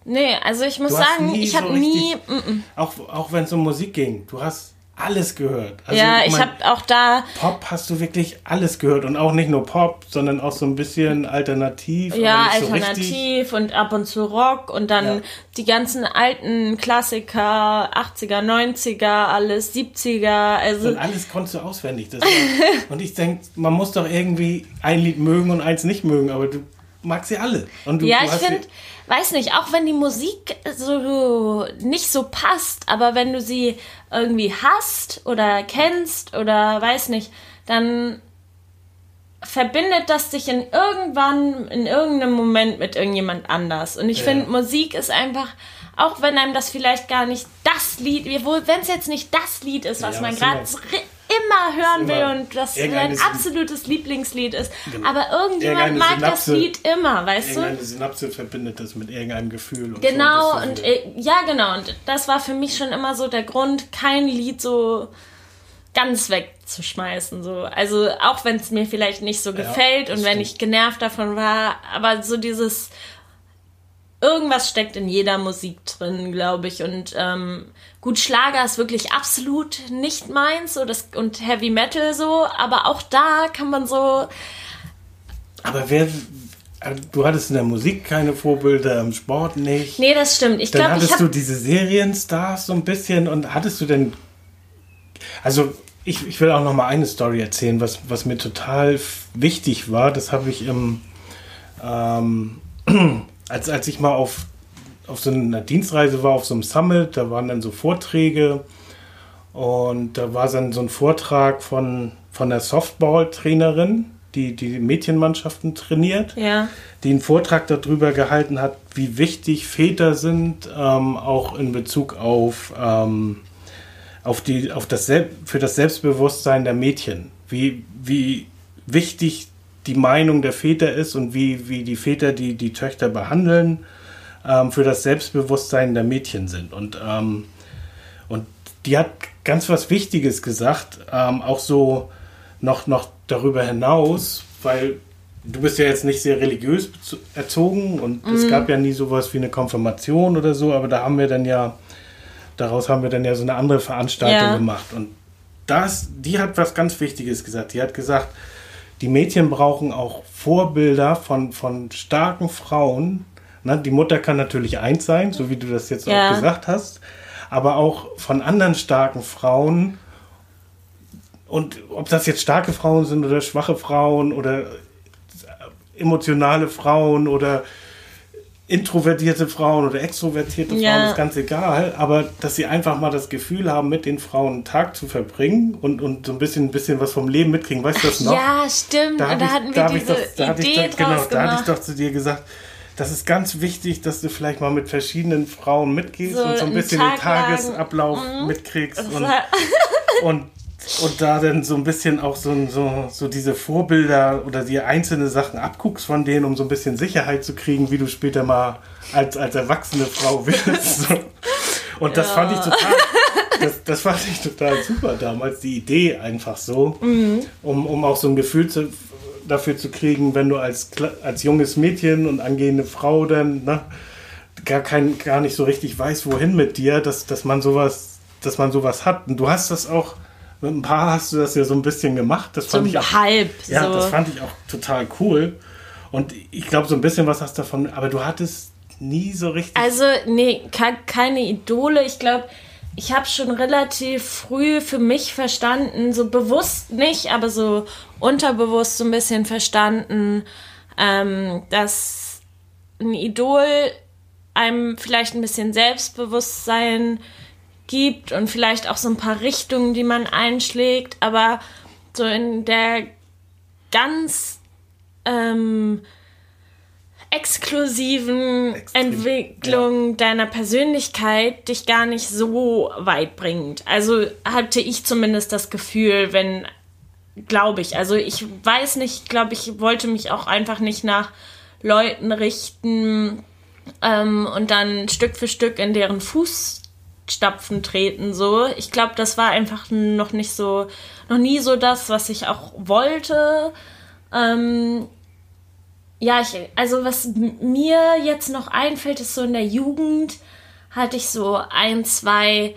Nee, also ich muss sagen, ich so habe nie. richtig- mm, mm. Auch, auch wenn es um Musik ging, du hast alles gehört. Also, ja, ich mein, habe auch da. Pop hast du wirklich alles gehört und auch nicht nur Pop, sondern auch so ein bisschen alternativ. Ja, nicht so alternativ und ab und zu Rock und dann Ja. die ganzen alten Klassiker, 80er, 90er, alles 70er, also Und alles konntest du auswendig. War, und ich denke, man muss doch irgendwie ein Lied mögen und eins nicht mögen, aber du magst sie alle. Und du, ja, du ich finde, weiß nicht, auch wenn die Musik so nicht so passt, aber wenn du sie irgendwie hast oder kennst oder weiß nicht, dann verbindet das dich in irgendwann, in irgendeinem Moment mit irgendjemand anders. Und ich Ja. finde, Musik ist einfach, auch wenn einem das vielleicht gar nicht das Lied, wenn es jetzt nicht das Lied ist, was Ja, man gerade immer- hören immer will und das sein absolutes Lieblingslied ist, Genau. aber irgendjemand mag das Synapse- Lied immer, weißt du? Irgendeine Synapse verbindet das mit irgendeinem Gefühl. Und Genau, so, dass du und äh, ja, genau. Und das war für mich schon immer so der Grund, kein Lied so ganz wegzuschmeißen. So. Also auch wenn es mir vielleicht nicht so gefällt das und wenn stimmt. ich genervt davon war, aber so dieses irgendwas steckt in jeder Musik drin, glaube ich. Und ähm, gut, Schlager ist wirklich absolut nicht meins so das, und Heavy Metal so, aber auch da kann man so. aber wer, also du hattest in der Musik keine Vorbilder, im Sport nicht. Nee, das stimmt. Ich Dann glaube, ich hattest du diese Serienstars so ein bisschen und hattest du denn. Also, ich, ich will auch noch mal eine Story erzählen, was, was mir total wichtig war. Das habe ich im. Ähm, als, als ich mal auf, auf so einer Dienstreise war, auf so einem Summit, da waren dann so Vorträge und da war dann so ein Vortrag von, von der Softball-Trainerin, die die Mädchenmannschaften trainiert Ja. die einen Vortrag darüber gehalten hat, wie wichtig Väter sind, ähm, auch in Bezug auf, ähm, auf, die, auf das für das Selbstbewusstsein der Mädchen. Wie, wie wichtig die Meinung der Väter ist und wie, wie die Väter die, die Töchter behandeln, ähm, für das Selbstbewusstsein der Mädchen sind. Und, ähm, und die hat ganz was Wichtiges gesagt, ähm, auch so noch, noch darüber hinaus, weil du bist ja jetzt nicht sehr religiös erzogen und es gab ja nie sowas wie eine Konfirmation oder so, aber da haben wir dann ja, daraus haben wir dann ja so eine andere Veranstaltung Ja. gemacht. Und das, die hat was ganz Wichtiges gesagt. Die hat gesagt, die Mädchen brauchen auch Vorbilder von, von starken Frauen. Ne? Die Mutter kann natürlich eins sein, so wie du das jetzt Ja. auch gesagt hast, aber auch von anderen starken Frauen. Und ob das jetzt starke Frauen sind oder schwache Frauen oder emotionale Frauen oder introvertierte Frauen oder extrovertierte Ja. Frauen, ist ganz egal, aber dass sie einfach mal das Gefühl haben, mit den Frauen einen Tag zu verbringen und, und so ein bisschen, ein bisschen was vom Leben mitkriegen. Weißt du das noch? Ja, stimmt. Da, und da ich- hatten wir da diese doch- da Idee doch- genau, draus da hatte ich gemacht. doch zu dir gesagt, das ist ganz wichtig, dass du vielleicht mal mit verschiedenen Frauen mitgehst So und so ein bisschen Tag den Tagesablauf mitkriegst Das und, war- und, und da dann so ein bisschen auch so, so, so diese Vorbilder oder die einzelne Sachen abguckst von denen, um so ein bisschen Sicherheit zu kriegen, wie du später mal als, als erwachsene Frau wirst. So. Und das fand ich total, das, das fand ich total super damals, die Idee einfach so, um, um auch so ein Gefühl zu, dafür zu kriegen, wenn du als, als junges Mädchen und angehende Frau dann ne, gar, kein, gar nicht so richtig weiß, wohin mit dir, dass, dass man sowas, dass man sowas hat. Und du hast das auch, mit ein paar hast du das ja so ein bisschen gemacht. Das fand so ich auch, halb. ja, so. das fand ich auch total cool. Und ich glaube, so ein bisschen was hast du davon, aber du hattest nie so richtig. Also, nee, ke keine Idole. Ich glaube, ich habe schon relativ früh für mich verstanden, so bewusst nicht, aber so unterbewusst so ein bisschen verstanden, ähm, dass ein Idol einem vielleicht ein bisschen Selbstbewusstsein gibt und vielleicht auch so ein paar Richtungen, die man einschlägt, aber so in der ganz ähm, exklusiven Extrem, Entwicklung deiner Persönlichkeit dich gar nicht so weit bringt. Also hatte ich zumindest das Gefühl, wenn, glaube ich, also ich weiß nicht, glaube ich, wollte mich auch einfach nicht nach Leuten richten ähm, und dann Stück für Stück in deren Fußstapfen treten, so. Ich glaube, das war einfach noch nicht so, noch nie so das, was ich auch wollte. Ähm, ja, ich, also was mir jetzt noch einfällt, ist so in der Jugend hatte ich so ein, zwei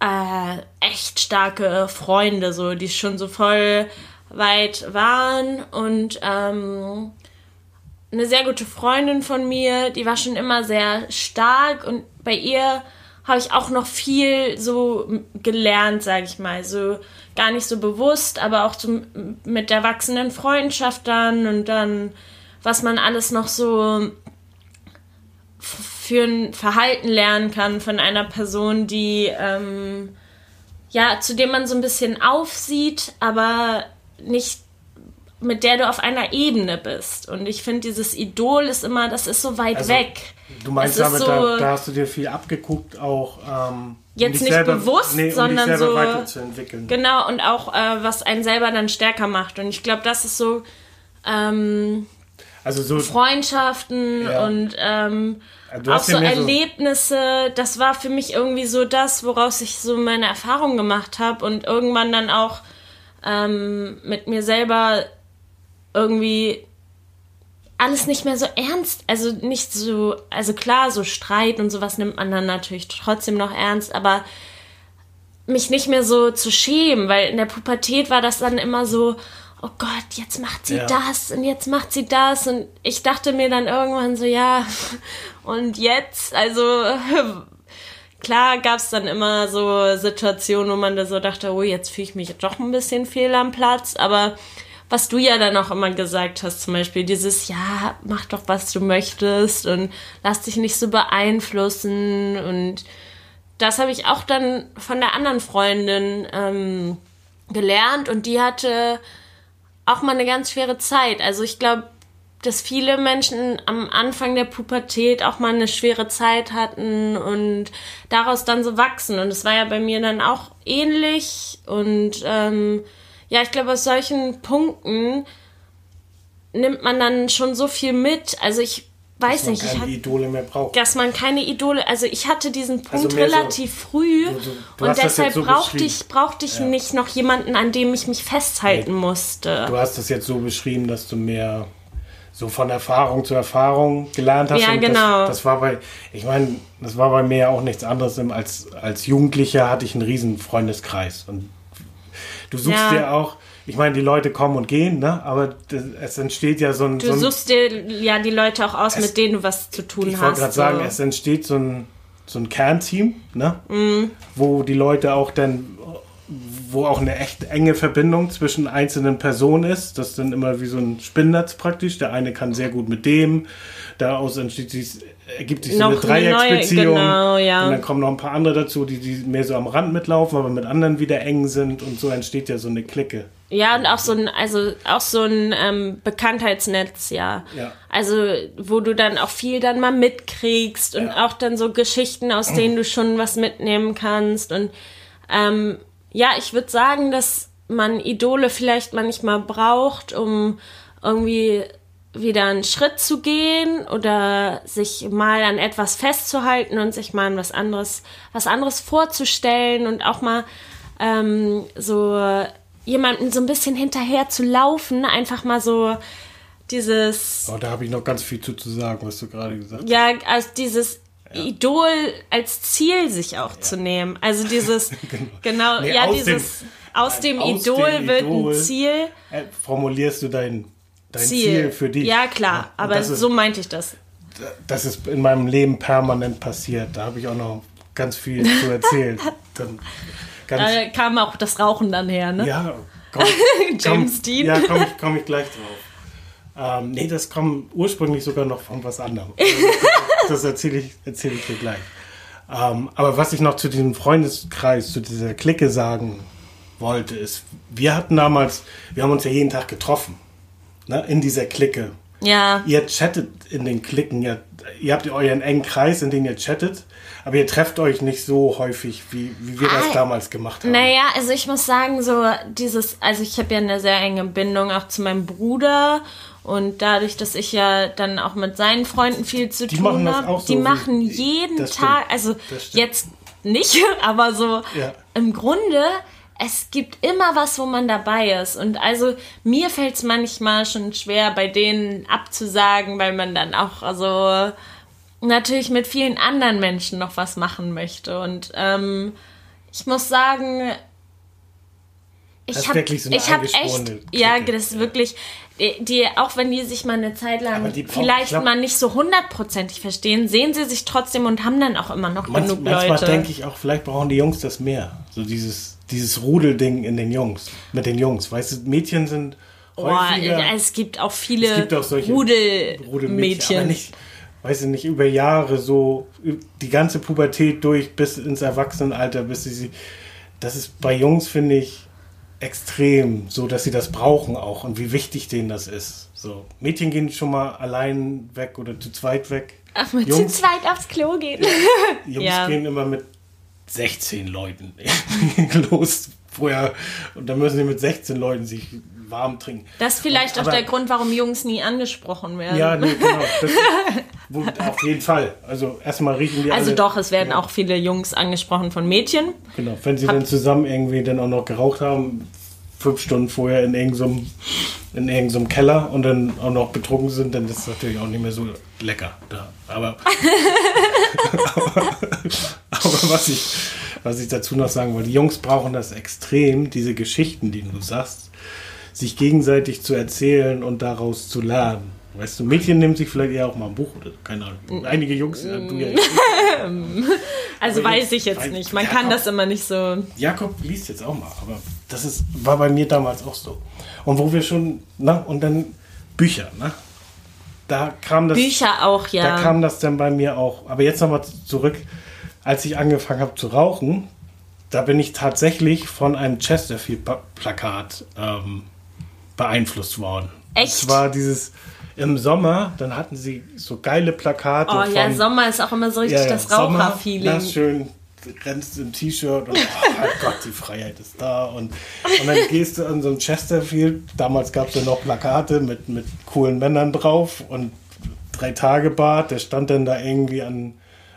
äh, echt starke Freunde, so die schon so voll weit waren und ähm, eine sehr gute Freundin von mir, die war schon immer sehr stark und bei ihr habe ich auch noch viel so gelernt, sage ich mal, so gar nicht so bewusst, aber auch so mit der wachsenden Freundschaft dann und dann was man alles noch so für ein Verhalten lernen kann von einer Person, die ähm, ja, zu dem man so ein bisschen aufsieht, aber nicht mit der du auf einer Ebene bist. Und ich finde, dieses Idol ist immer, das ist so weit Also, weg. Du meinst damit, so- da, da hast du dir viel abgeguckt, auch ähm, Jetzt dich nicht selber, bewusst, nee, um sondern so- weiterzuentwickeln. Genau, und auch, äh, was einen selber dann stärker macht. Und ich glaube, das ist so ähm, Also so, Freundschaften Ja. und ähm, Du auch so mehr so- Erlebnisse. Das war für mich irgendwie so das, woraus ich so meine Erfahrungen gemacht habe und irgendwann dann auch ähm, mit mir selber irgendwie alles nicht mehr so ernst, also nicht so, also klar, so Streit und sowas nimmt man dann natürlich trotzdem noch ernst, aber mich nicht mehr so zu schämen, weil in der Pubertät war das dann immer so, oh Gott, jetzt macht sie Ja. das und jetzt macht sie das. Und ich dachte mir dann irgendwann so, ja, und jetzt, also klar gab es dann immer so Situationen, wo man da so dachte, oh, jetzt fühle ich mich doch ein bisschen fehl am Platz, aber was du ja dann auch immer gesagt hast, zum Beispiel dieses, ja, mach doch, was du möchtest und lass dich nicht so beeinflussen und das habe ich auch dann von der anderen Freundin ähm, gelernt und die hatte auch mal eine ganz schwere Zeit. Also ich glaube, dass viele Menschen am Anfang der Pubertät auch mal eine schwere Zeit hatten und daraus dann so wachsen. Und es war ja bei mir dann auch ähnlich. Und ähm, ja, ich glaube, aus solchen Punkten nimmt man dann schon so viel mit. Also ich weiß dass man nicht, ich keine hatte Idole mehr braucht. dass man keine Idole, also ich hatte diesen Punkt Also mehr so- relativ früh du- du und deshalb so brauchte ich, brauchte ich Ja. nicht noch jemanden, an dem ich mich festhalten Nee. musste. Du hast das jetzt so beschrieben, dass du mehr so von Erfahrung zu Erfahrung gelernt hast. Ja, und genau. Das, das war bei, ich meine, das war bei mir ja auch nichts anderes. Als, als Jugendlicher hatte ich einen riesen Freundeskreis. Und du suchst Ja. dir auch, ich meine, die Leute kommen und gehen, ne? aber das, es entsteht ja so ein. Du so ein suchst dir ja die Leute auch aus, Es- mit denen du was zu tun ich hast. wollte gerade sagen, so. es entsteht so ein, so ein Kernteam, ne? Mhm. wo die Leute auch dann, wo auch eine echt enge Verbindung zwischen einzelnen Personen ist. Das ist dann immer wie so ein Spinnnetz praktisch. Der eine kann sehr gut mit dem, daraus entsteht sich, ergibt sich so eine eine neue- Dreiecksbeziehung. genau, ja. Und dann kommen noch ein paar andere dazu, die, die mehr so am Rand mitlaufen, aber mit anderen wieder eng sind und so entsteht ja so eine Clique. Ja, und auch so ein, also auch so ein ähm, Bekanntheitsnetz, ja. Ja. Also, wo du dann auch viel dann mal mitkriegst und Ja. auch dann so Geschichten, aus denen du schon was mitnehmen kannst. Und ähm, ja, ich würde sagen, dass man Idole vielleicht manchmal braucht, um irgendwie wieder einen Schritt zu gehen oder sich mal an etwas festzuhalten und sich mal an was anderes, was anderes vorzustellen und auch mal ähm, so jemanden so ein bisschen hinterher zu laufen, einfach mal so dieses, Oh, da habe ich noch ganz viel zu, zu sagen, was du gerade gesagt hast. ja, also dieses Idol als Ziel sich auch zu nehmen. Also dieses, genau, Nee, ja, aus dieses, dem- aus dem aus Idol dem wird Idol. ein Ziel. Äh, formulierst du dein, dein Ziel. Ziel. für dich. Ja, klar, und aber ist, so meinte ich das. das ist in meinem Leben permanent passiert. Da habe ich auch noch ganz viel zu erzählen. Dann Da kam auch das Rauchen dann her, ne? ja, komm, James komm, Dean. Ja, komme ich, komm ich gleich drauf. Ähm, nee, das kommt ursprünglich sogar noch von was anderem. Das, das erzähle ich, erzähl ich dir gleich. Ähm, aber was ich noch zu diesem Freundeskreis, zu dieser Clique sagen wollte, ist, wir hatten damals, wir haben uns ja jeden Tag getroffen, ne, in dieser Clique. Ja. Ihr chattet in den Klicken, ihr, ihr habt euren engen Kreis, in dem ihr chattet, aber ihr trefft euch nicht so häufig, wie, wie wir das Ah, damals gemacht haben. Naja, also ich muss sagen, so dieses, also ich habe ja eine sehr enge Bindung auch zu meinem Bruder und dadurch, dass ich ja dann auch mit seinen Freunden viel zu Die tun habe, so die machen jeden. Tag, also jetzt nicht, aber so Ja. im Grunde, es gibt immer was, wo man dabei ist. Und also mir fällt es manchmal schon schwer, bei denen abzusagen, weil man dann auch also natürlich mit vielen anderen Menschen noch was machen möchte. Und ähm, ich muss sagen, ich habe so ich habe echt, eingeschworene ja, das ist wirklich, die, die, auch wenn die sich mal eine Zeit lang die vielleicht glaub- mal nicht so hundertprozentig verstehen, sehen sie sich trotzdem und haben dann auch immer noch Manch, genug manchmal Leute. denke ich auch, vielleicht brauchen die Jungs das mehr. So dieses, dieses Rudelding in den Jungs, mit den Jungs. Weißt du, Mädchen sind Oh, häufiger. es gibt auch viele es gibt auch solche Rudelmädchen. Rudelmädchen, aber nicht, weiß ich nicht, über Jahre so, die ganze Pubertät durch bis ins Erwachsenenalter, bis sie, sie das ist bei Jungs, finde ich, extrem, so dass sie das brauchen auch und wie wichtig denen das ist. So, Mädchen gehen schon mal allein weg oder zu zweit weg. Ach, mit Jungs- zu zweit aufs Klo gehen. Jungs Ja. gehen immer mit 16 Leuten los vorher und dann müssen sie mit 16 Leuten sich warm trinken. Das ist vielleicht auch Aber- der Grund, warum Jungs nie angesprochen werden. Ja, nee, genau. Das, wo, auf jeden Fall. Also erstmal riechen die also alle, doch, es werden ja, auch viele Jungs angesprochen von Mädchen. Genau, wenn sie dann zusammen irgendwie dann auch noch geraucht haben, fünf Stunden vorher in irgendeinem in irgendeinem Keller und dann auch noch betrunken sind, dann ist es natürlich auch nicht mehr so lecker da. Aber, aber, aber was, ich, was ich dazu noch sagen wollte, die Jungs brauchen das extrem, diese Geschichten, die du sagst, sich gegenseitig zu erzählen und daraus zu lernen. Weißt du, Mädchen nehmen sich vielleicht eher auch mal ein Buch oder keine Ahnung. Einige Jungs, ja, du ja. Also Aber weiß jetzt- ich jetzt nicht. Man Ja, kann das immer nicht so. Jakob liest jetzt auch mal, aber das ist, war bei mir damals auch so. Und wo wir schon, na, und dann Bücher, ne? Da kam das. Bücher auch, ja. Da kam das dann bei mir auch. Aber jetzt nochmal zurück, als ich angefangen habe zu rauchen, da bin ich tatsächlich von einem Chesterfield-Plakat ähm, beeinflusst worden. Echt? Es war dieses im Sommer, dann hatten sie so geile Plakate. oh ja, von, Sommer ist auch immer so richtig das Raucherfeeling. Sommer, na, schön, rennst im T-Shirt und oh Gott, die Freiheit ist da. Und, und dann gehst du an so ein Chesterfield. Damals gab es ja noch Plakate mit, mit coolen Männern drauf und drei Tage Bart. Der stand dann da irgendwie an.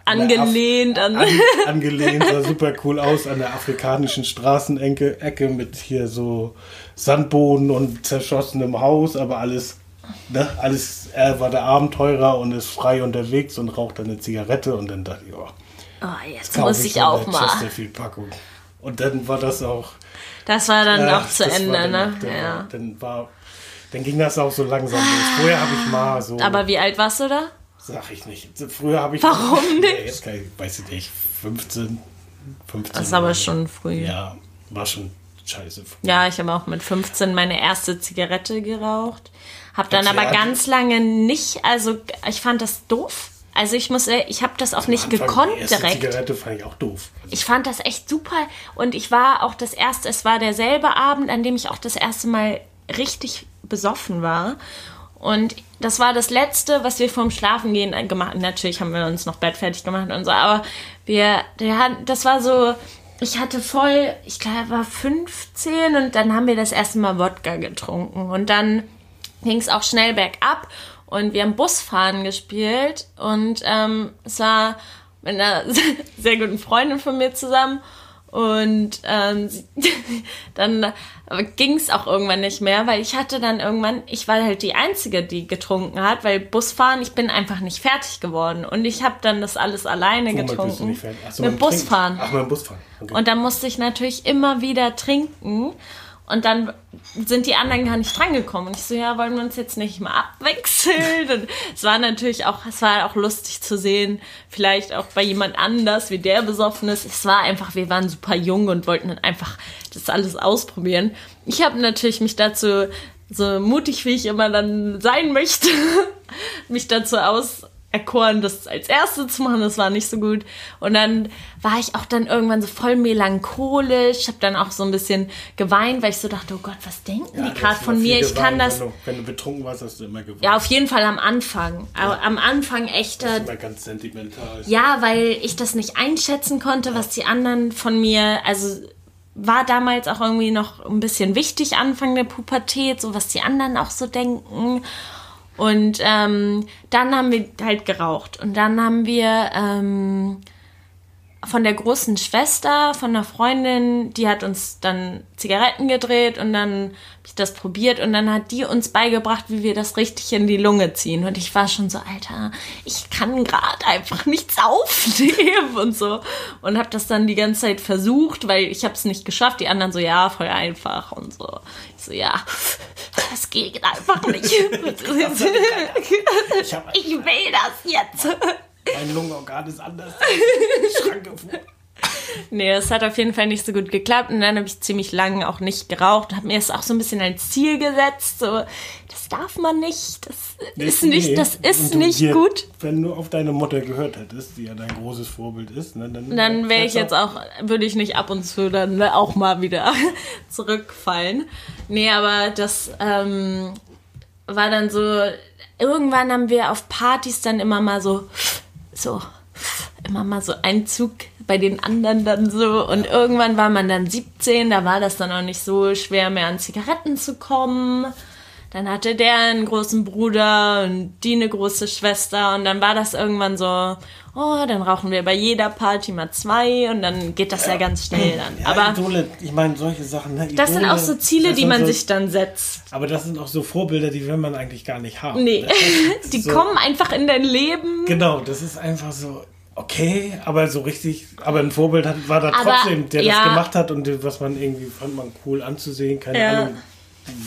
Angelehnt an. an, angelehnt, sah super cool aus an der afrikanischen Straßenecke Ecke mit hier so Sandboden und zerschossenem Haus, aber alles, ne, alles, er war der Abenteurer und ist frei unterwegs und raucht dann eine Zigarette und dann dachte ich, oh, Oh, jetzt muss ich eine auch mal. Chesterfield-Packung. Und dann war das auch. Das war dann ja, auch zu Ende, dann ne? Dann, Ja. war, dann war. Dann ging das auch so langsam los. Vorher habe ich mal so. Aber wie alt warst du da? Sag ich nicht. Früher habe ich. Warum Nee, nicht? jetzt kann ich, weiß ich nicht. 15. 15 Das ist aber schon früh. Ja, Ja, war schon scheiße. früh. ich habe auch mit 15 meine erste Zigarette geraucht. Hab dann aber ganz lange nicht, also ich fand das doof. Also ich muss, ich habe das auch nicht Am Anfang, gekonnt die erste direkt. Zigarette fand ich auch doof. Ich fand das echt super und ich war auch das erste, es war derselbe Abend, an dem ich auch das erste Mal richtig besoffen war. Und das war das letzte, was wir vorm Schlafengehen gemacht haben. Natürlich haben wir uns noch Bett fertig gemacht und so, aber wir, das war so, ich hatte voll, ich glaube, war 15 und dann haben wir das erste Mal Wodka getrunken und dann ging es auch schnell bergab und wir haben Busfahren gespielt und ähm, es war mit einer sehr guten Freundin von mir zusammen und ähm, dann ging es auch irgendwann nicht mehr, weil ich hatte dann irgendwann, ich war halt die Einzige, die getrunken hat, weil Busfahren, ich bin einfach nicht fertig geworden und ich habe dann das alles alleine womit getrunken. Ach so, mit. Busfahren. Ach, mit Busfahren. Okay. Und dann musste ich natürlich immer wieder trinken. Und dann sind die anderen gar nicht drangekommen. Und ich so, ja, wollen wir uns jetzt nicht mal abwechseln? Und es war natürlich auch, es war auch lustig zu sehen, vielleicht auch bei jemand anders, wie der besoffen ist. Es war einfach, wir waren super jung und wollten dann einfach das alles ausprobieren. Ich habe natürlich mich dazu, so mutig wie ich immer dann sein möchte, mich dazu aus erkoren, das als erste zu machen. Das war nicht so gut. Und dann war ich auch dann irgendwann so voll melancholisch. Habe dann auch so ein bisschen geweint, weil ich so dachte, oh Gott, was denken Ja, die gerade von mir? Ich kann das. Wenn du, wenn du betrunken warst, hast du immer geweint. Ja, auf jeden Fall am Anfang. Aber Am Anfang echt. Das äh, ist immer ganz sentimental. Ja, weil ich das nicht einschätzen konnte, was die anderen von mir, also war damals auch irgendwie noch ein bisschen wichtig, Anfang der Pubertät, so was die anderen auch so denken. Und ähm, dann haben wir halt geraucht. Und dann haben wir ähm, von der großen Schwester, von einer Freundin, die hat uns dann Zigaretten gedreht und dann habe ich das probiert und dann hat die uns beigebracht, wie wir das richtig in die Lunge ziehen. Und ich war schon so, Alter, ich kann gerade einfach nichts aufnehmen und so. Und habe das dann die ganze Zeit versucht, weil ich habe es nicht geschafft. Die anderen so, ja, voll einfach und so. Ich so, ja, das geht einfach nicht. Ich will das jetzt. mein Lungenorgan ist anders. Schranke vor. Nee, es hat auf jeden Fall nicht so gut geklappt und dann habe ich ziemlich lange auch nicht geraucht und habe mir das auch so ein bisschen als Ziel gesetzt, so das darf man nicht, das ist nicht, Nee. das ist du nicht dir- gut. Wenn du auf deine Mutter gehört hättest, die ja dein großes Vorbild ist, ne, dann, Dann wäre ich jetzt auch, würde ich nicht ab und zu dann auch mal wieder zurückfallen. Nee, aber das ähm, war dann so, irgendwann haben wir auf Partys dann immer mal so, so, immer mal so einen Zug bei den anderen dann so. Und irgendwann war man dann 17, da war das dann auch nicht so schwer mehr an Zigaretten zu kommen. Dann hatte der einen großen Bruder und die eine große Schwester und dann war das irgendwann so, oh, dann rauchen wir bei jeder Party mal zwei und dann geht das ja, ganz schnell dann. Ja, Aber Idole, ich meine, solche Sachen. Ne, das sind Idole, auch so Ziele, die man so, sich dann setzt. Aber das sind auch so Vorbilder, die will man eigentlich gar nicht haben. Nee, Das die so- kommen einfach in dein Leben. Genau, das ist einfach so, okay, aber so richtig, aber ein Vorbild hat, war da Aber, trotzdem, der ja. das gemacht hat und was man irgendwie fand man cool anzusehen, keine Ja. Ahnung.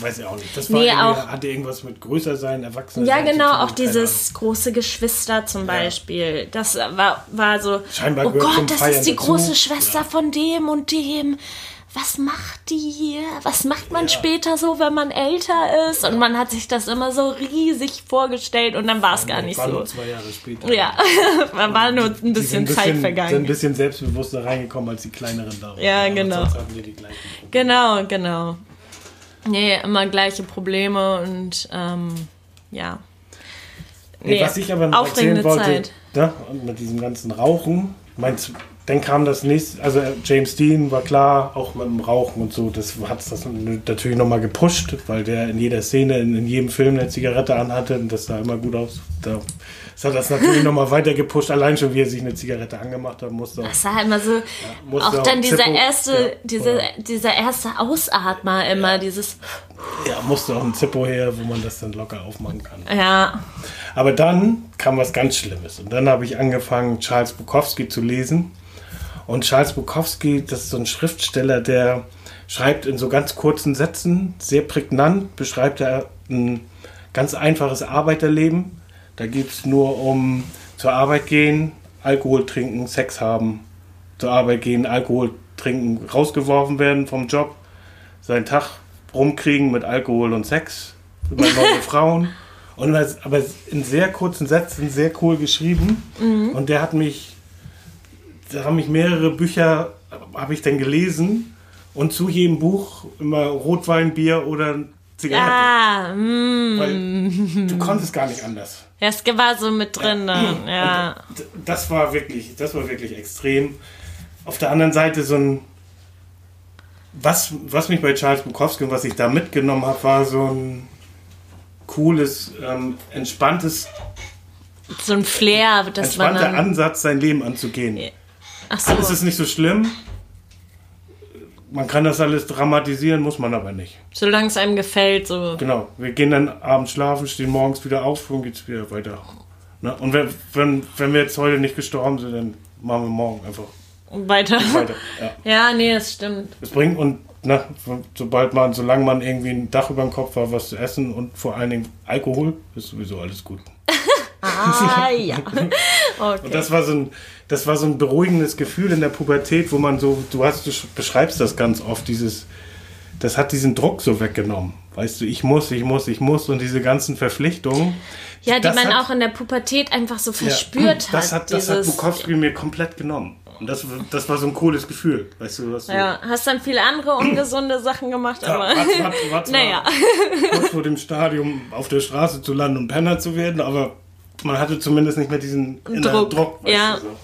Weiß ich auch nicht. Das war Nee, auch- hatte irgendwas mit größer sein, erwachsener Ja, genau, auch dieses große Geschwister zum Beispiel. Das war, war so, Scheinbar oh Gott, das Feiern ist die dazu. große Schwester Ja. von dem und dem. Was macht die hier? Was macht man später so, wenn man älter ist? Und man hat sich das immer so riesig vorgestellt und dann war es gar nicht War so. nur zwei Jahre später. Ja, man war nur ein bisschen Zeit Sind ein vergangen. bisschen selbstbewusster reingekommen als die kleineren da. Ja, genau. Gleichen. Genau, genau. Nee, immer gleiche Probleme und ähm, ja. Nee, was ich aber noch erzählen wollte, Zeit. ne, und mit diesem ganzen Rauchen, meinst, dann kam das nächste, also äh, James Dean war klar, auch mit dem Rauchen und so, das hat das natürlich nochmal gepusht, weil der in jeder Szene, in, in jedem Film eine Zigarette anhatte und das sah immer gut aus. Da, das hat das natürlich nochmal weiter gepusht, allein schon wie er sich eine Zigarette angemacht hat, musste auch, Das war immer so, musste auch dann dieser Zippo- erste, ja, dieser, oder- dieser erste Ausatmer immer, dieses, ja, musste auch ein Zippo her, wo man das dann locker aufmachen kann. ja, Aber dann kam was ganz Schlimmes. Und dann habe ich angefangen, Charles Bukowski zu lesen. Und Charles Bukowski, das ist so ein Schriftsteller, der schreibt in so ganz kurzen Sätzen, sehr prägnant, beschreibt er ein ganz einfaches Arbeiterleben. Da geht es nur um zur Arbeit gehen, Alkohol trinken, Sex haben, zur Arbeit gehen, Alkohol trinken, rausgeworfen werden vom Job, seinen Tag rumkriegen mit Alkohol und Sex, über neue Frauen. Und was, aber in sehr kurzen Sätzen sehr cool geschrieben. Und der hat mich, da haben mich mehrere Bücher, habe ich dann gelesen. Und zu jedem Buch immer Rotwein, Bier oder Zigarette. ah, mm, Weil du konntest gar nicht anders. ja, es war so mit drin, dann, ja. Das war wirklich, das war wirklich extrem. Auf der anderen Seite so ein, was, was mich bei Charles Bukowski und was ich da mitgenommen habe, war so ein cooles, ähm, entspanntes, So ein Flair, das man entspannter dann, Ansatz, sein Leben anzugehen. ach so, Es ist nicht so schlimm. Man kann das alles dramatisieren, muss man aber nicht. solange es einem gefällt, so, Genau. Wir gehen dann abends schlafen, stehen morgens wieder auf und geht's wieder weiter. Ne? Und wenn, wenn, wenn wir jetzt heute nicht gestorben sind, dann machen wir morgen einfach weiter. weiter. Ja. Ja, nee, das stimmt. Es bringt und ne, sobald man, solange man irgendwie ein Dach über dem Kopf hat, was zu essen und vor allen Dingen Alkohol, ist sowieso alles gut. Ah, ja. Und Okay. das war so ein, das war so ein beruhigendes Gefühl in der Pubertät, wo man so, du hast, du beschreibst das ganz oft, dieses, das hat diesen Druck so weggenommen. Weißt du, ich muss, ich muss, ich muss und diese ganzen Verpflichtungen. Ja, die man hat- auch in der Pubertät einfach so ja, verspürt das hat. hat. Das hat Bukowski mir komplett genommen. Und das, das war so ein cooles Gefühl. Weißt du, was du, ja, hast dann viele andere ungesunde Sachen gemacht, Ja, aber war, war, war zwar naja. kurz vor dem Stadium auf der Straße zu landen und Penner zu werden, aber man hatte zumindest nicht mehr diesen inneren Druck, Druck. ja. du, so.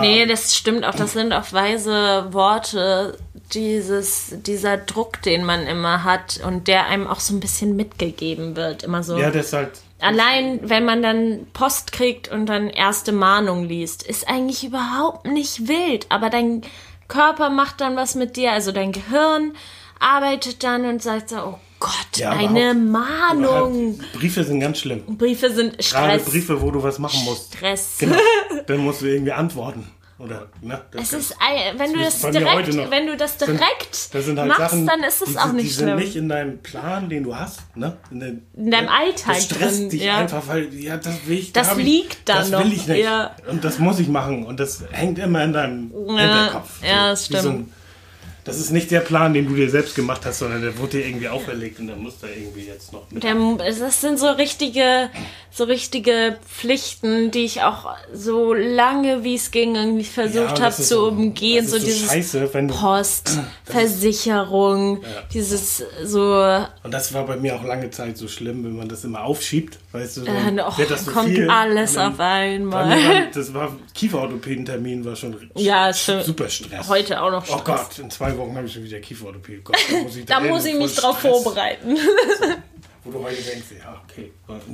Nee, das stimmt auch. Das sind auch weise Worte. Dieses, dieser Druck, den man immer hat und der einem auch so ein bisschen mitgegeben wird. Immer so. Ja, das ist halt. Allein, wenn man dann Post kriegt und dann erste Mahnung liest, ist eigentlich überhaupt nicht wild. Aber dein Körper macht dann was mit dir. Also dein Gehirn arbeitet dann und sagt so, oh Gott, Ja, eine Mahnung. Halt, Briefe sind ganz schlimm. Briefe sind Gerade Stress. Briefe, wo du was machen musst. Stress. Genau. Dann musst du irgendwie antworten. Oder, ne? Das Es ist, wenn du das direkt, wenn du das sind- direkt das sind halt machst, Sachen, dann ist es die, auch sind- nicht die sind schlimm. nicht in deinem Plan, den du hast, ne? In, den, In deinem Alltag Das stresst drin, dich ja. einfach, weil, ja, das will ich. Das da hab ich, liegt da das noch, will ich nicht. ja. Und das muss ich machen. Und das hängt immer in deinem Hinterkopf. ja, das stimmt. Das ist nicht der Plan, den du dir selbst gemacht hast, sondern der wurde dir irgendwie auferlegt und dann muss da irgendwie jetzt noch mit. Der, das sind so richtige, so richtige Pflichten, die ich auch so lange wie es ging irgendwie Ja, versucht und habe zu so- umgehen. das So ist so dieses scheiße, wenn du- Post, Versicherung, dieses so, Und das war bei mir auch lange Zeit so schlimm, wenn man das immer aufschiebt, weißt du, äh, dann oh, wird das so kommt viel. alles dann- auf einmal. war, das war Kieferorthopädentermin war schon Ja, super Stress. Heute auch noch Oh Stress. Gott, in zwei Wochen habe ich schon wieder Kieferorthopäde. Gott, da muss ich, Da muss ich mich drauf Stress. vorbereiten. Wo du heute denkst, ja, okay,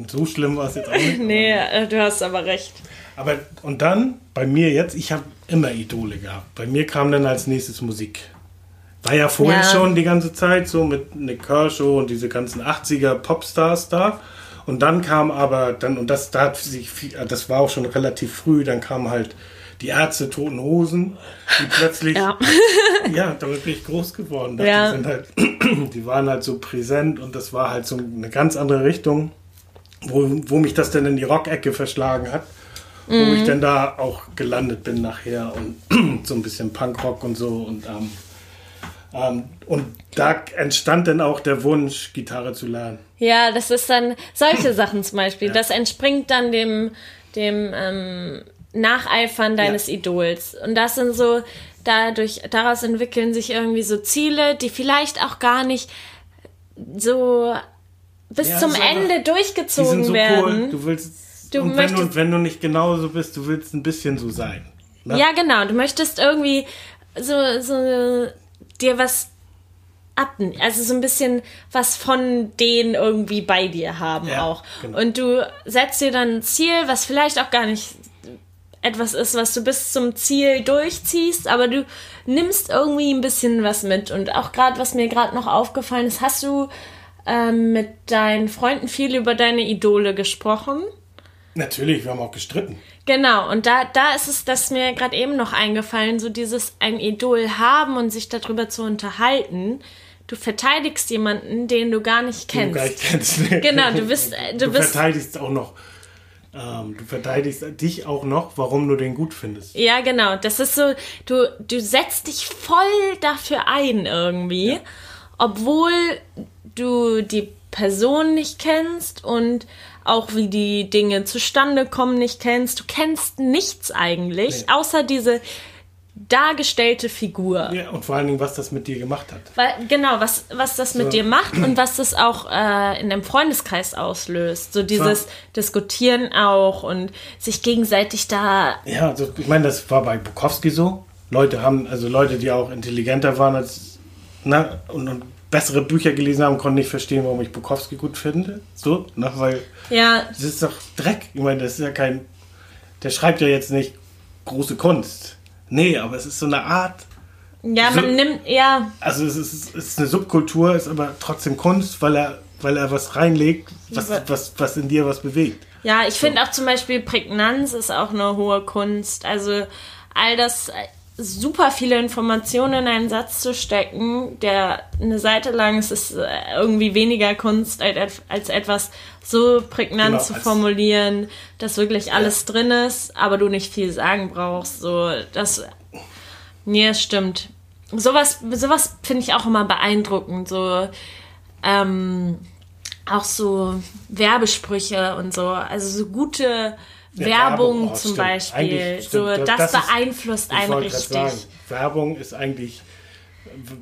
so schlimm war es jetzt auch nicht. nee, äh, du hast aber recht. Aber und dann bei mir jetzt, ich habe immer Idole gehabt. Bei mir kam dann als nächstes Musik. War ja vorher Ja. schon die ganze Zeit so mit Nick Kershaw und diese ganzen 80er Popstars da. Und dann kam aber dann und das da hat sich viel, das war auch schon relativ früh, dann kamen halt die Ärzte Toten Hosen, die plötzlich Ja. ja, damit bin ich groß geworden. Dachte, Ja. Die, sind halt, die waren halt so präsent und das war halt so eine ganz andere Richtung, wo, wo mich das dann in die Rockecke verschlagen hat. Wo Mhm. ich dann da auch gelandet bin nachher und so ein bisschen Punkrock und so. Und, ähm, ähm, und da entstand dann auch der Wunsch, Gitarre zu lernen. Ja, das ist dann solche Sachen zum Beispiel. Das entspringt dann dem, dem ähm, Nacheifern deines Ja. Idols. Und das sind so, dadurch, daraus entwickeln sich irgendwie so Ziele, die vielleicht auch gar nicht so bis Ja, zum einfach- Ende Die durchgezogen so werden. cool. Du willst, Du und wenn du, möchtest- wenn du nicht genauso bist, du willst ein bisschen so sein. Ne? Ja, genau. Du möchtest irgendwie so, so dir was also so ein bisschen was von denen irgendwie bei dir haben Ja, auch. genau. Und du setzt dir dann ein Ziel, was vielleicht auch gar nicht etwas ist, was du bis zum Ziel durchziehst, aber du nimmst irgendwie ein bisschen was mit. Und auch gerade, was mir gerade noch aufgefallen ist, hast du ähm, mit deinen Freunden viel über deine Idole gesprochen? Natürlich, wir haben auch gestritten. Genau, und da, da ist es, das mir gerade eben noch eingefallen, so dieses ein Idol haben und sich darüber zu unterhalten. Du verteidigst jemanden, den du gar nicht Den du kennst. gar nicht kennst. Genau, du bist- äh, du du bist- verteidigst auch noch. Ähm, du verteidigst dich auch noch, warum du den gut findest. Ja, genau. Das ist so, du, du setzt dich voll dafür ein irgendwie, obwohl du die Person nicht kennst und auch wie die Dinge zustande kommen nicht kennst. Du kennst nichts eigentlich, Nee. außer diese dargestellte Figur. Ja, und vor allen Dingen, was das mit dir gemacht hat. Weil, genau, was, was das mit So. dir macht und was das auch äh, in einem Freundeskreis auslöst. So dieses So. Diskutieren auch und sich gegenseitig da. Ja, also ich meine, das war bei Bukowski so. Leute haben, also Leute, die auch intelligenter waren als, na, und, und bessere Bücher gelesen haben, konnten nicht verstehen, warum ich Bukowski gut finde. So, na, weil Ja, das ist doch Dreck. Ich meine, das ist ja kein, der schreibt ja jetzt nicht große Kunst. Nee, aber es ist so eine Art, ja, So- man nimmt, ja, also es ist, es ist eine Subkultur, ist aber trotzdem Kunst, weil er, weil er was reinlegt, was, was, was in dir was bewegt. ja, ich finde auch zum Beispiel Prägnanz ist auch eine hohe Kunst. Also all das, super viele Informationen in einen Satz zu stecken, der eine Seite lang ist, ist äh, irgendwie weniger Kunst als, als etwas so prägnant Genau, zu formulieren, dass wirklich alles drin ist, aber du nicht viel sagen brauchst. So, das, nee, stimmt. sowas, sowas finde ich auch immer beeindruckend. So, ähm, auch so Werbesprüche und so. Also so gute Ja, Werbung oh, zum stimmt. Beispiel. Eigentlich so, das, ist- beeinflusst ich einen richtig. Sagen, Werbung ist eigentlich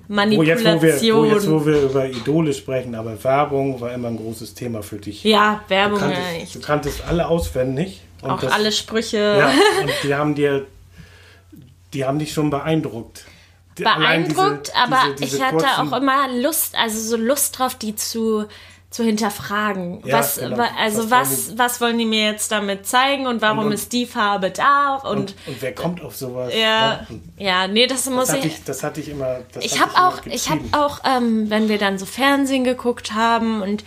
wo Manipulation. jetzt, wo, wir, wo jetzt, wo wir über Idole sprechen, aber Werbung war immer ein großes Thema für dich. ja, Du Werbung, ja, kanntest, echt. du kanntest alle auswendig. Und Auch das, alle Sprüche. Ja, und die haben dir, die haben dich schon beeindruckt. Allein diese- beeindruckt, aber diese- diese ich hatte auch immer Lust, also so Lust drauf, die zu, zu hinterfragen. Ja, was, genau. also Was was, was, wollen die mir jetzt damit zeigen und warum Und- ist die Farbe da? Und, Und, und wer kommt auf sowas? ja, ja, nee, das muss Das hatte ich. ich, das hatte ich immer. Ich habe auch, ich getrieben. auch, ähm, wenn wir dann so Fernsehen geguckt haben und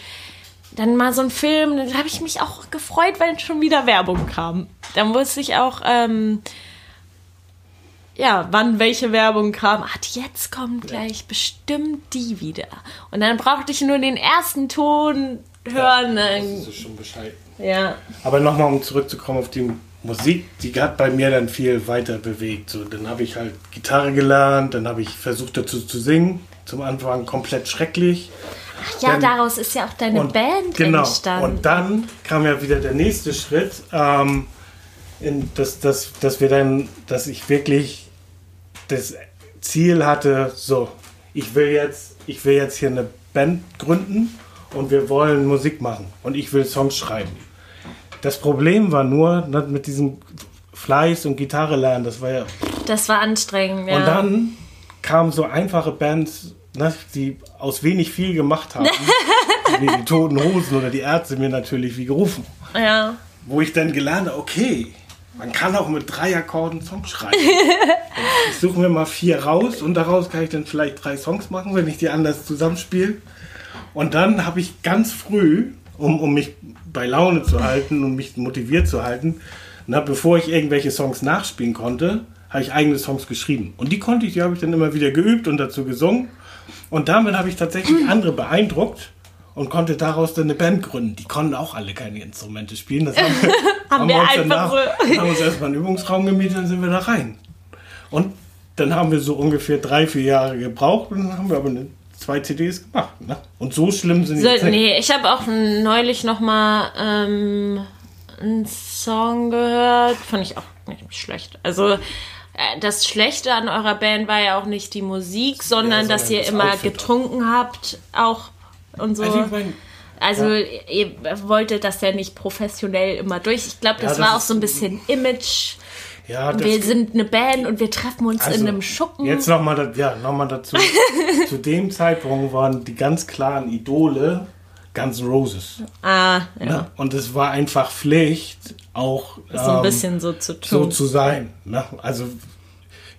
dann mal so ein Film, dann habe ich mich auch gefreut, wenn schon wieder Werbung kam. Dann wusste ich auch, ähm, ja, wann welche Werbung kam. Ach, jetzt kommt gleich bestimmt die wieder. Und dann brauchte ich nur den ersten Ton hören. Das dann- ist schon Bescheid. Ja, Aber nochmal, um zurückzukommen auf die Musik, die hat bei mir dann viel weiter bewegt. So, dann habe ich halt Gitarre gelernt, dann habe ich versucht dazu zu singen. Zum Anfang komplett schrecklich. ja Dann- daraus ist ja auch deine Band genau. entstanden. Und dann kam ja wieder der nächste Schritt, ähm, in, dass, dass, dass wir dann, dass ich wirklich das Ziel hatte, so, ich will jetzt, ich will jetzt hier eine Band gründen und wir wollen Musik machen und ich will Songs schreiben. Das Problem war nur ne, mit diesem Fleiß und Gitarre lernen, das war ja das war anstrengend. Ja. und dann kamen so einfache Bands, ne, die aus wenig viel gemacht haben. wie die Toten Hosen oder die Ärzte mir natürlich wie gerufen. ja. Wo ich dann gelernt habe, okay, man kann auch mit drei Akkorden Songs schreiben. ich suche mir mal vier raus und daraus kann ich dann vielleicht drei Songs machen, wenn ich die anders zusammenspiele. Und dann habe ich ganz früh, um, um mich bei Laune zu halten und mich motiviert zu halten, na, bevor ich irgendwelche Songs nachspielen konnte, habe ich eigene Songs geschrieben. Und die konnte ich, die habe ich dann immer wieder geübt und dazu gesungen. Und damit habe ich tatsächlich andere beeindruckt und konnte daraus dann eine Band gründen. Die konnten auch alle keine Instrumente spielen. Das haben wir, Haben wir uns einfach danach, so- haben uns erstmal einen Übungsraum gemietet und sind wir da rein. Und dann haben wir so ungefähr drei, vier Jahre gebraucht und dann haben wir aber eine, zwei CDs gemacht. Ne? Und so schlimm sind die So, jetzt nicht. nee, ich habe auch neulich noch mal ähm, einen Song gehört, fand ich auch nicht schlecht. Also äh, das Schlechte an eurer Band war ja auch nicht die Musik, sondern sondern dass ihr das immer Outfit. getrunken habt, auch und so. Also ich mein, Also ihr wolltet das ja nicht professionell immer durch. Ich glaube, das, das war auch so ein bisschen Image. ja, das, Wir sind eine Band und wir treffen uns also, in einem Schuppen. Jetzt nochmal ja, noch mal dazu. Zu dem Zeitpunkt waren die ganz klaren Idole Guns Roses. ah, ja. Ne? Und es war einfach Pflicht, auch So ein ähm, bisschen so zu so tun. zu sein. Ne? Also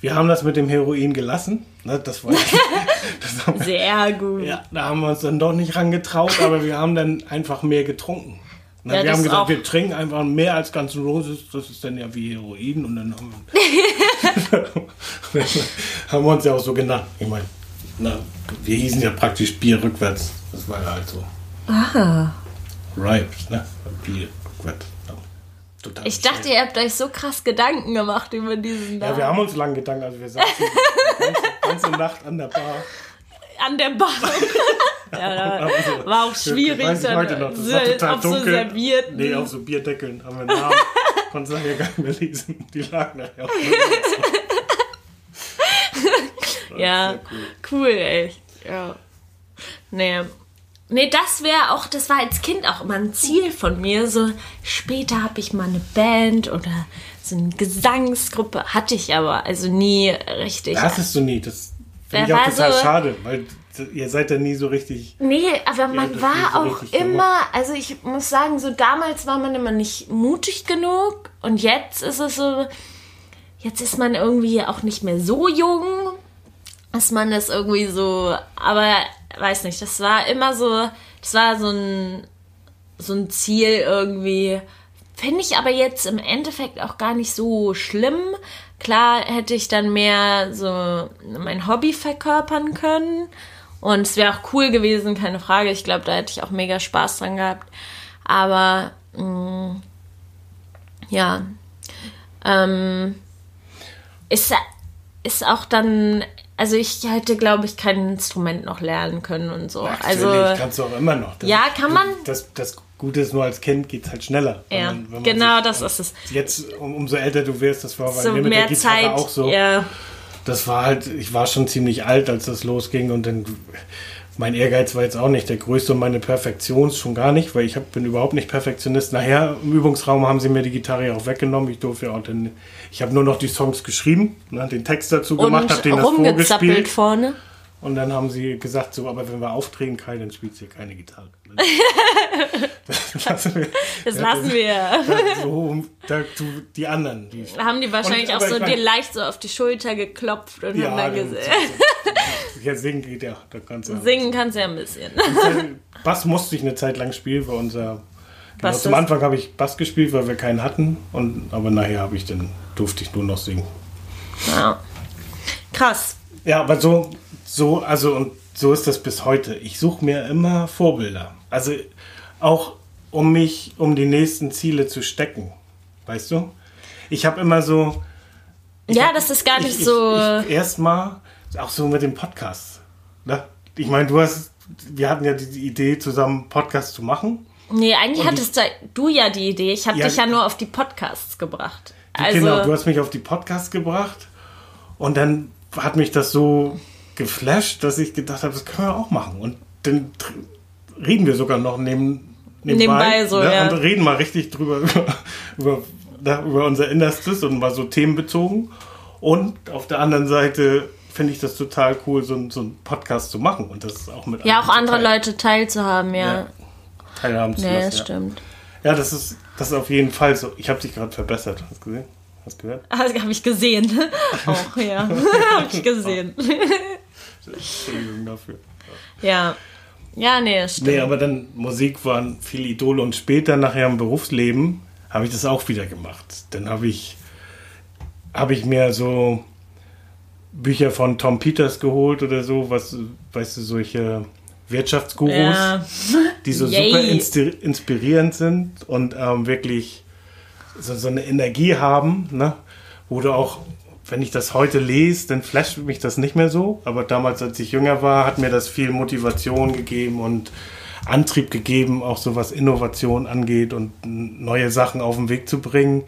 wir haben das mit dem Heroin gelassen. Ne? Das war das Sehr gut. ja, da haben wir uns dann doch nicht rangetraut, aber wir haben dann einfach mehr getrunken. Ne? Ja, wir haben gesagt, wir trinken einfach mehr als Guns N' Roses. Das ist dann ja wie Heroin und dann haben wir, haben wir uns ja auch so genannt. Ich meine, wir hießen ja praktisch Bier rückwärts. Das war ja halt so. Ah. Ripes, ne? Bier rückwärts. Ja. Total Ich dachte, ihr habt euch so krass Gedanken gemacht über diesen Ja, Namen. wir haben uns lang gedankt, also wir saßen die ganze, ganze Nacht an der Bar. An der Bar. ja, da war auch schwierig. Weiß ich heute noch. Das so war total auf so dunkel. Servierten. Nee, auf so Bierdeckeln haben wir Namen. Konnten es nachher gar nicht mehr lesen. Die lagen nachher auf dem ja, Sehr cool. echt. Ja. Nee. Nee, das wäre auch, das war als Kind auch immer ein Ziel von mir. So später habe ich mal eine Band oder so eine Gesangsgruppe. Hatte ich aber, also nie richtig. Das ist so nie. Das finde ich auch total so- schade, weil ihr seid ja nie so richtig. Nee, aber man war so auch immer, also ich muss sagen, so damals war man immer nicht mutig genug und jetzt ist es so, jetzt ist man irgendwie auch nicht mehr so jung, dass man das irgendwie so, aber weiß nicht, das war immer so, das war so ein, so ein Ziel irgendwie. Finde ich aber jetzt im Endeffekt auch gar nicht so schlimm. Klar hätte ich dann mehr so mein Hobby verkörpern können. Und es wäre auch cool gewesen, keine Frage. Ich glaube, da hätte ich auch mega Spaß dran gehabt. Aber mh, ja, ähm, ist, ist auch dann, also ich hätte, glaube ich, kein Instrument noch lernen können und so. Natürlich, also kannst du auch immer noch. Das, Ja, kann man. Das, das Gute ist nur als Kind geht es halt schneller. Ja, man- man genau, sich- das ist es. Jetzt, um, umso älter du wirst, das war bei So mir mit der mehr Gitarre Zeit. auch so. Ja, Das war halt, ich war schon ziemlich alt, als das losging und dann, mein Ehrgeiz war jetzt auch nicht der größte und meine Perfektion schon gar nicht, weil ich hab, bin überhaupt nicht Perfektionist. Nachher im Übungsraum haben sie mir die Gitarre auch weggenommen. Ich durfte ja auch den, ich habe nur noch die Songs geschrieben, ne, den Text dazu gemacht, habe denen das vorgespielt vorne. Und dann haben sie gesagt, so, aber wenn wir auftreten, Kai, dann spielt sie keine Gitarre. das lassen wir. Das lassen wir. So, da, du, die anderen. Die, Da haben die wahrscheinlich Und- auch so dir leicht so auf die Schulter geklopft und haben dann dann- gesehen. Ja, singen geht ja. Da kannst du Singen kannst du ja ein bisschen. Bass musste ich eine Zeit lang spielen, weil unser. Genau, zum Anfang habe ich Bass gespielt, weil wir keinen hatten. Und, aber nachher habe ich dann, durfte ich nur noch singen. Ja. Krass. Ja, aber so, so, also und so ist das bis heute. Ich suche mir immer Vorbilder. Also auch um mich, um die nächsten Ziele zu stecken. Weißt du? Ich habe immer so. Ja, das ist gar nicht ich, so. Erstmal, auch so mit dem Podcast. Ne? Ich meine, du hast, wir hatten ja die Idee, zusammen Podcast zu machen. nee, eigentlich und hattest du ja die Idee. Ich habe Ja, dich ja nur auf die Podcasts gebracht. Die- Also, Genau, du hast mich auf die Podcasts gebracht und dann hat mich das so geflasht, dass ich gedacht habe, das können wir auch machen. Und dann reden wir sogar noch neben, Nebenbei so, ja. Und reden mal richtig drüber, über, über, da, über unser Innerstes und mal so themenbezogen. Und auf der anderen Seite finde ich das total cool, so, so einen Podcast zu machen und das auch mit ja, auch andere zu teilen- Leute teilzuhaben, ja. Ja. teilhaben zu Nee, lassen. das ja. stimmt. ja, das ist, das ist auf jeden Fall so. Ich habe dich gerade verbessert. Hast du gesehen? Hast du gehört? Ah, habe ich gesehen. Auch, ja. habe ich gesehen. Entschuldigung dafür. Ja. Ja, nee, das stimmt. Nee, aber dann Musik waren viele Idole und später nachher im Berufsleben habe ich das auch wieder gemacht. Dann habe ich, habe ich mir so Bücher von Tom Peters geholt oder so, was, weißt du, solche Wirtschaftsgurus, ja. die so Yay. super inspirierend sind und ähm, wirklich so, so eine Energie haben, ne? wo du auch, wenn ich das heute lese, dann flasht mich das nicht mehr so. Aber damals, als ich jünger war, hat mir das viel Motivation gegeben und Antrieb gegeben, auch so was Innovation angeht und neue Sachen auf den Weg zu bringen.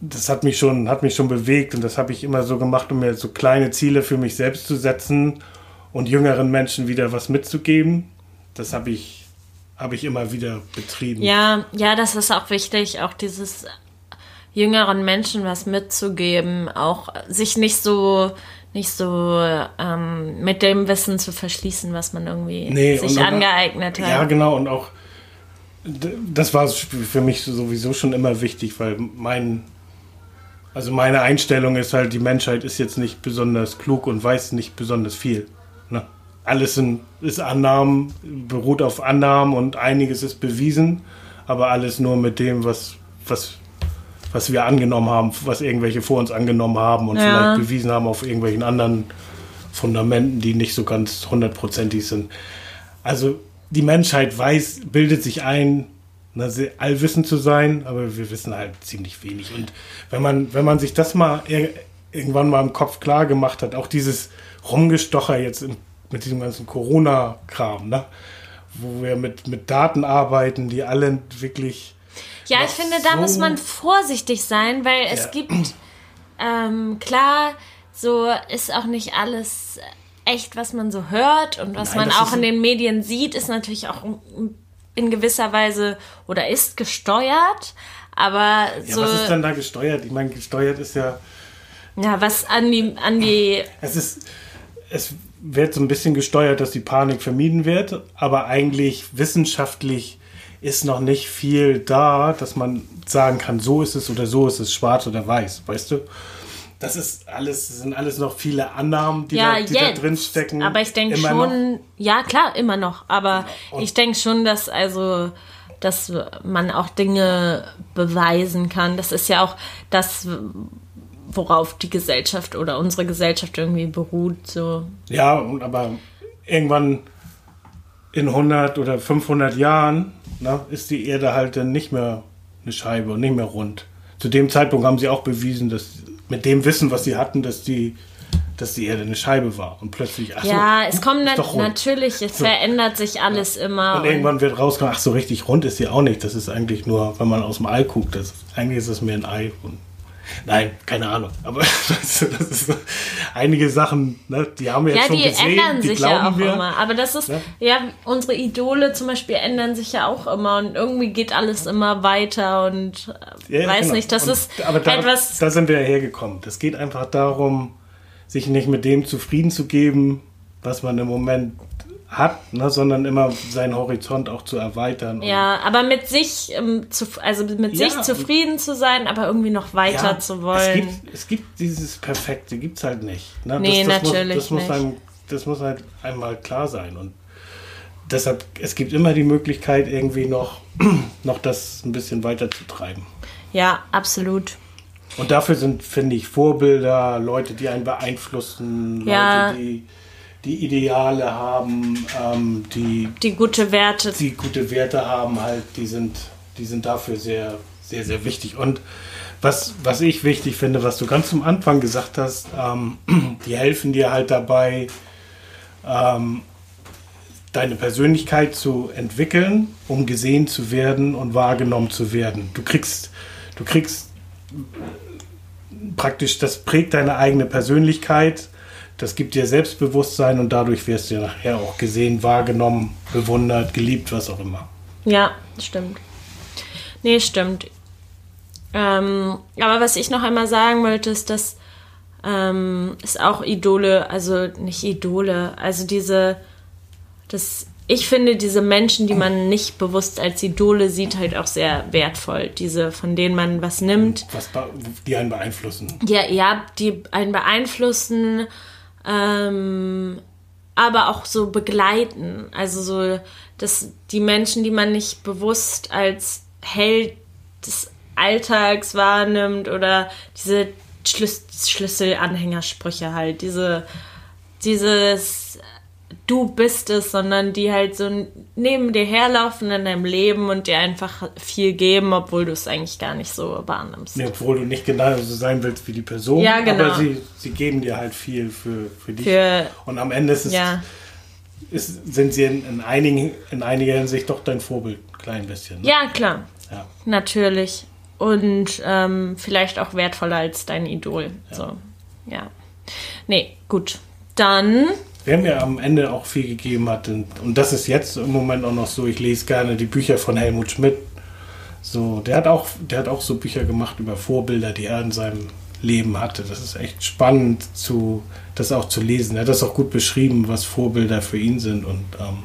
Das hat mich schon, hat mich schon bewegt und das habe ich immer so gemacht, um mir so kleine Ziele für mich selbst zu setzen und jüngeren Menschen wieder was mitzugeben. Das habe ich, habe ich immer wieder betrieben. Ja, ja, das ist auch wichtig, auch dieses jüngeren Menschen was mitzugeben, auch sich nicht so nicht so ähm, mit dem Wissen zu verschließen, was man irgendwie Nee, sich und- angeeignet hat. Ja, genau. Und auch, das war für mich sowieso schon immer wichtig, weil mein, also meine Einstellung ist halt, die Menschheit ist jetzt nicht besonders klug und weiß nicht besonders viel. Ne? Alles sind, ist Annahmen, beruht auf Annahmen und einiges ist bewiesen, aber alles nur mit dem, was, was, was wir angenommen haben, was irgendwelche vor uns angenommen haben und Ja. vielleicht bewiesen haben auf irgendwelchen anderen Fundamenten, die nicht so ganz hundertprozentig sind. Also die Menschheit weiß, bildet sich ein, ne, allwissend zu sein, aber wir wissen halt ziemlich wenig. Und wenn man, wenn man sich das mal ir irgendwann mal im Kopf klar gemacht hat, auch dieses Rumgestocher jetzt im, mit diesem ganzen Corona-Kram, ne? wo wir mit, mit Daten arbeiten, die alle wirklich Ja, ich finde, da so- muss man vorsichtig sein, weil es Ja. gibt, ähm, klar, so ist auch nicht alles echt, was man so hört und was Nein, man auch in den Medien sieht, ist natürlich auch in gewisser Weise oder ist gesteuert. Aber Ja, so, was ist denn da gesteuert? Ich meine, gesteuert ist ja, ja, was an die, an die, es ist, es wird so ein bisschen gesteuert, dass die Panik vermieden wird, aber eigentlich wissenschaftlich ist noch nicht viel da, dass man sagen kann, so ist es oder so ist es, schwarz oder weiß, weißt du? Das ist alles, das sind alles noch viele Annahmen, die, ja, da, die da jetzt. drin stecken. Aber ich denke Immer noch. schon, ja klar, immer noch. Aber Und- ich denke schon, dass also, dass man auch Dinge beweisen kann. Das ist ja auch das, worauf die Gesellschaft oder unsere Gesellschaft irgendwie beruht. So. Ja, und aber irgendwann in 100 oder 500 Jahren na, ist die Erde halt dann nicht mehr eine Scheibe und nicht mehr rund. Zu dem Zeitpunkt haben sie auch bewiesen, dass mit dem Wissen, was sie hatten, dass die dass die Erde eine Scheibe war und plötzlich, ach so, Ja, es kommt nat doch rund. natürlich, es So. verändert sich alles immer. Und irgendwann wird rausgekommen, ach so richtig rund ist sie auch nicht. Das ist eigentlich nur, wenn man aus dem Ei guckt, das, eigentlich ist es mehr ein Ei. Und, nein, keine Ahnung. Aber das, ist so, einige Sachen, ne, die haben wir jetzt ja, schon die gesehen, ändern die sich glauben ja auch wir. immer. Aber das ist, Ja. ja. unsere Idole zum Beispiel ändern sich ja auch immer und irgendwie geht alles immer weiter und äh, Ja, ja, weiß genau. nicht, das Und- ist aber da, etwas. Da sind wir ja hergekommen. Das geht einfach darum, sich nicht mit dem zufrieden zu geben, was man im Moment hat, ne, sondern immer seinen Horizont auch zu erweitern. Ja, aber mit sich, ähm, zu, also mit Ja, sich zufrieden zu sein, aber irgendwie noch weiter Ja, zu Es wollen. gibt, es gibt dieses Perfekte, gibt es halt nicht. Ne? Nee, das, das natürlich muss, das muss nicht. Einem, das muss halt einmal klar sein. Und deshalb, es gibt immer die Möglichkeit, irgendwie noch, noch das ein bisschen weiter zu treiben. Ja, absolut. Und dafür sind, finde ich, Vorbilder, Leute, die einen beeinflussen, Ja. Leute, die, die Ideale haben, ähm, die, Die gute Werte. die gute Werte haben, halt, die sind, die sind dafür sehr, sehr, sehr wichtig. Und was, was ich wichtig finde, was du ganz am Anfang gesagt hast, ähm, die helfen dir halt dabei, ähm, deine Persönlichkeit zu entwickeln, um gesehen zu werden und wahrgenommen zu werden. Du kriegst, du kriegst praktisch, das prägt deine eigene Persönlichkeit, das gibt dir Selbstbewusstsein und dadurch wirst du nachher auch gesehen, wahrgenommen, bewundert, geliebt, was auch immer. Ja, stimmt. Nee, stimmt. Ähm, aber was ich noch einmal sagen wollte, ist, dass ähm, es auch Idole, also nicht Idole, also diese, das, ich finde diese Menschen, die man nicht bewusst als Idole sieht, halt auch sehr wertvoll. Diese, von denen man was nimmt. Was die einen beeinflussen. Ja, ja, die einen beeinflussen, ähm, aber auch so begleiten. Also so, dass die Menschen, die man nicht bewusst als Held des Alltags wahrnimmt oder diese Schlüs Schlüsselanhängersprüche halt, diese, dieses du bist es, sondern die halt so neben dir herlaufen in deinem Leben und dir einfach viel geben, obwohl du es eigentlich gar nicht so wahrnimmst. Nee, obwohl du nicht genau so sein willst wie die Person. Ja, genau. Aber sie, sie geben dir halt viel für, für dich. Für- und am Ende ist es, Ja. ist, sind sie in, in, einigen, in einiger Hinsicht doch dein Vorbild, ein klein bisschen. Ne? Ja, klar. Ja. Natürlich. Und ähm, vielleicht auch wertvoller als dein Idol. So, ja. Nee, gut. Dann, Wer mir am Ende auch viel gegeben hat, und, und das ist jetzt im Moment auch noch so, ich lese gerne die Bücher von Helmut Schmidt. So, der hat auch, der hat auch so Bücher gemacht über Vorbilder, die er in seinem Leben hatte. Das ist echt spannend, zu, das auch zu lesen. Er hat das auch gut beschrieben, was Vorbilder für ihn sind und ähm,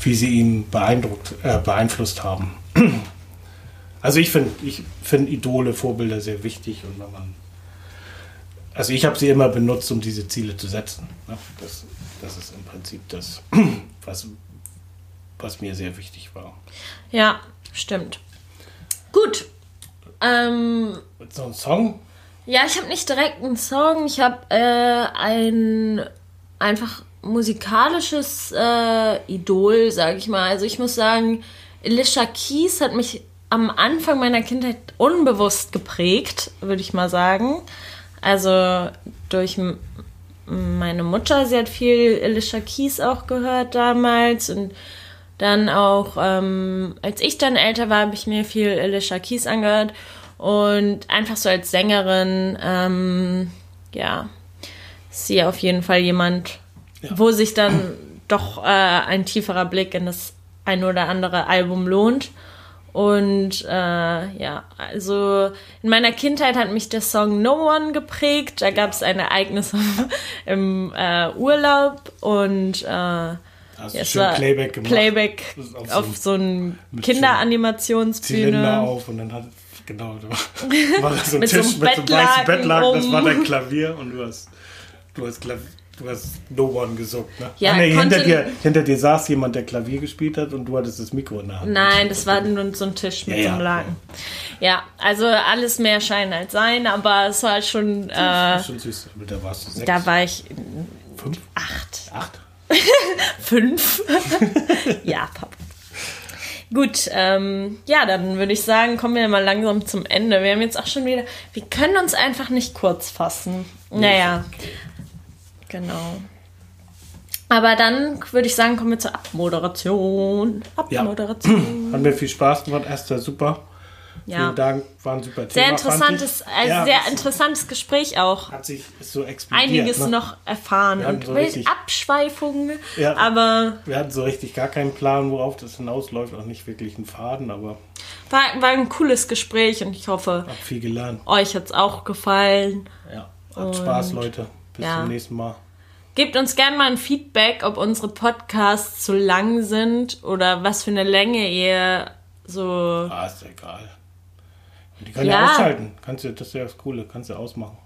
wie sie ihn beeindruckt, äh, beeinflusst haben. Also ich finde ich find Idole, Vorbilder sehr wichtig und wenn man also ich habe sie immer benutzt, um diese Ziele zu setzen. ne? Das, das ist im Prinzip das, was, was mir sehr wichtig war. ja, stimmt. Gut. Ähm, so einem Song? ja, ich habe nicht direkt einen Song. Ich habe äh, ein einfach musikalisches äh, Idol, sage ich mal. Also ich muss sagen, Alicia Keys hat mich am Anfang meiner Kindheit unbewusst geprägt, würde ich mal sagen. Also durch meine Mutter, sie hat viel Alicia Keys auch gehört damals und dann auch, ähm, als ich dann älter war, habe ich mir viel Alicia Keys angehört und einfach so als Sängerin, ähm, ja, ist sie auf jeden Fall jemand, wo sich dann doch äh, ein tieferer Blick in das ein oder andere Album lohnt. Und äh, ja, also in meiner Kindheit hat mich der Song No One geprägt. Da gab es ein Ereignis im äh, Urlaub und äh, Hast ja, schön Playback gemacht? Playback auf auf, so so einem mit Kinderanimationsbühne. Zylinder auf und dann hat genau da war, war so ein so Tisch einem mit so einem weißen Bettlaken das war dein Klavier und du hast du hast Klavier, du hast No One gesungen, ne? Ja, Ah, nee, hinter dir hinter dir saß jemand, der Klavier gespielt hat und du hattest das Mikro in der Hand. Nein, das war nur so ein Tisch mit Ja, so einem ja. Laken. Ja, also alles mehr Schein als sein, aber es war schon, Das äh, ist schon süß, da warst du sechs, da war ich fünf, acht, acht. fünf. ja, Papa. Gut, ähm, ja, dann würde ich sagen, kommen wir mal langsam zum Ende. Wir haben jetzt auch schon wieder, wir können uns einfach nicht kurz fassen. Naja, Genau. Aber dann würde ich sagen, kommen wir zur Abmoderation. Abmoderation. Hat mir viel Spaß gemacht. Esther, super. Ja. Vielen Dank, war ein super Sehr Thema. fand interessantes, ein Ja, sehr es interessantes Gespräch auch. Hat sich so explodiert. Einiges ne? noch erfahren und so richtig- Abschweifungen, Ja. aber Wir hatten so richtig gar keinen Plan, worauf das hinausläuft. Auch nicht wirklich einen Faden, aber war, war ein cooles Gespräch und ich hoffe, hab viel gelernt. euch hat es auch gefallen. Ja. Habt Spaß, Leute. Bis ja. zum nächsten Mal. Gebt uns gerne mal ein Feedback, ob unsere Podcasts zu lang sind oder was für eine Länge ihr so. Ah, ist ja egal. Die können Ja. ja, ausschalten. Kannst du, das ist ja das Coole. Kannst du ausmachen.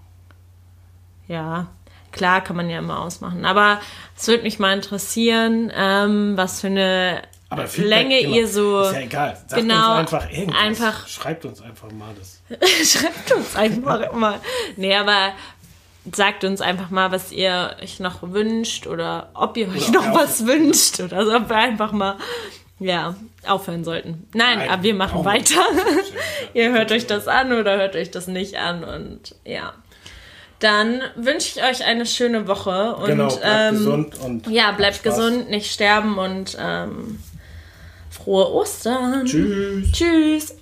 Ja, klar kann man ja immer ausmachen. Aber es würde mich mal interessieren, ähm, was für eine Aber Feedback Länge immer. ihr so. Ist ja egal. Sagt Genau, uns einfach irgendwas. einfach- Schreibt uns einfach mal das. Schreibt uns einfach mal. Nee, aber sagt uns einfach mal, was ihr euch noch wünscht oder ob ihr euch Oder noch was wünscht oder so, ob wir einfach mal ja, aufhören sollten. Nein, Nein, aber wir machen weiter. ihr hört euch das an oder hört euch das nicht an und ja. Dann wünsche ich euch eine schöne Woche und genau, bleibt ähm, gesund und ja, bleibt gesund, nicht sterben und ähm, frohe Ostern. Tschüss. Tschüss.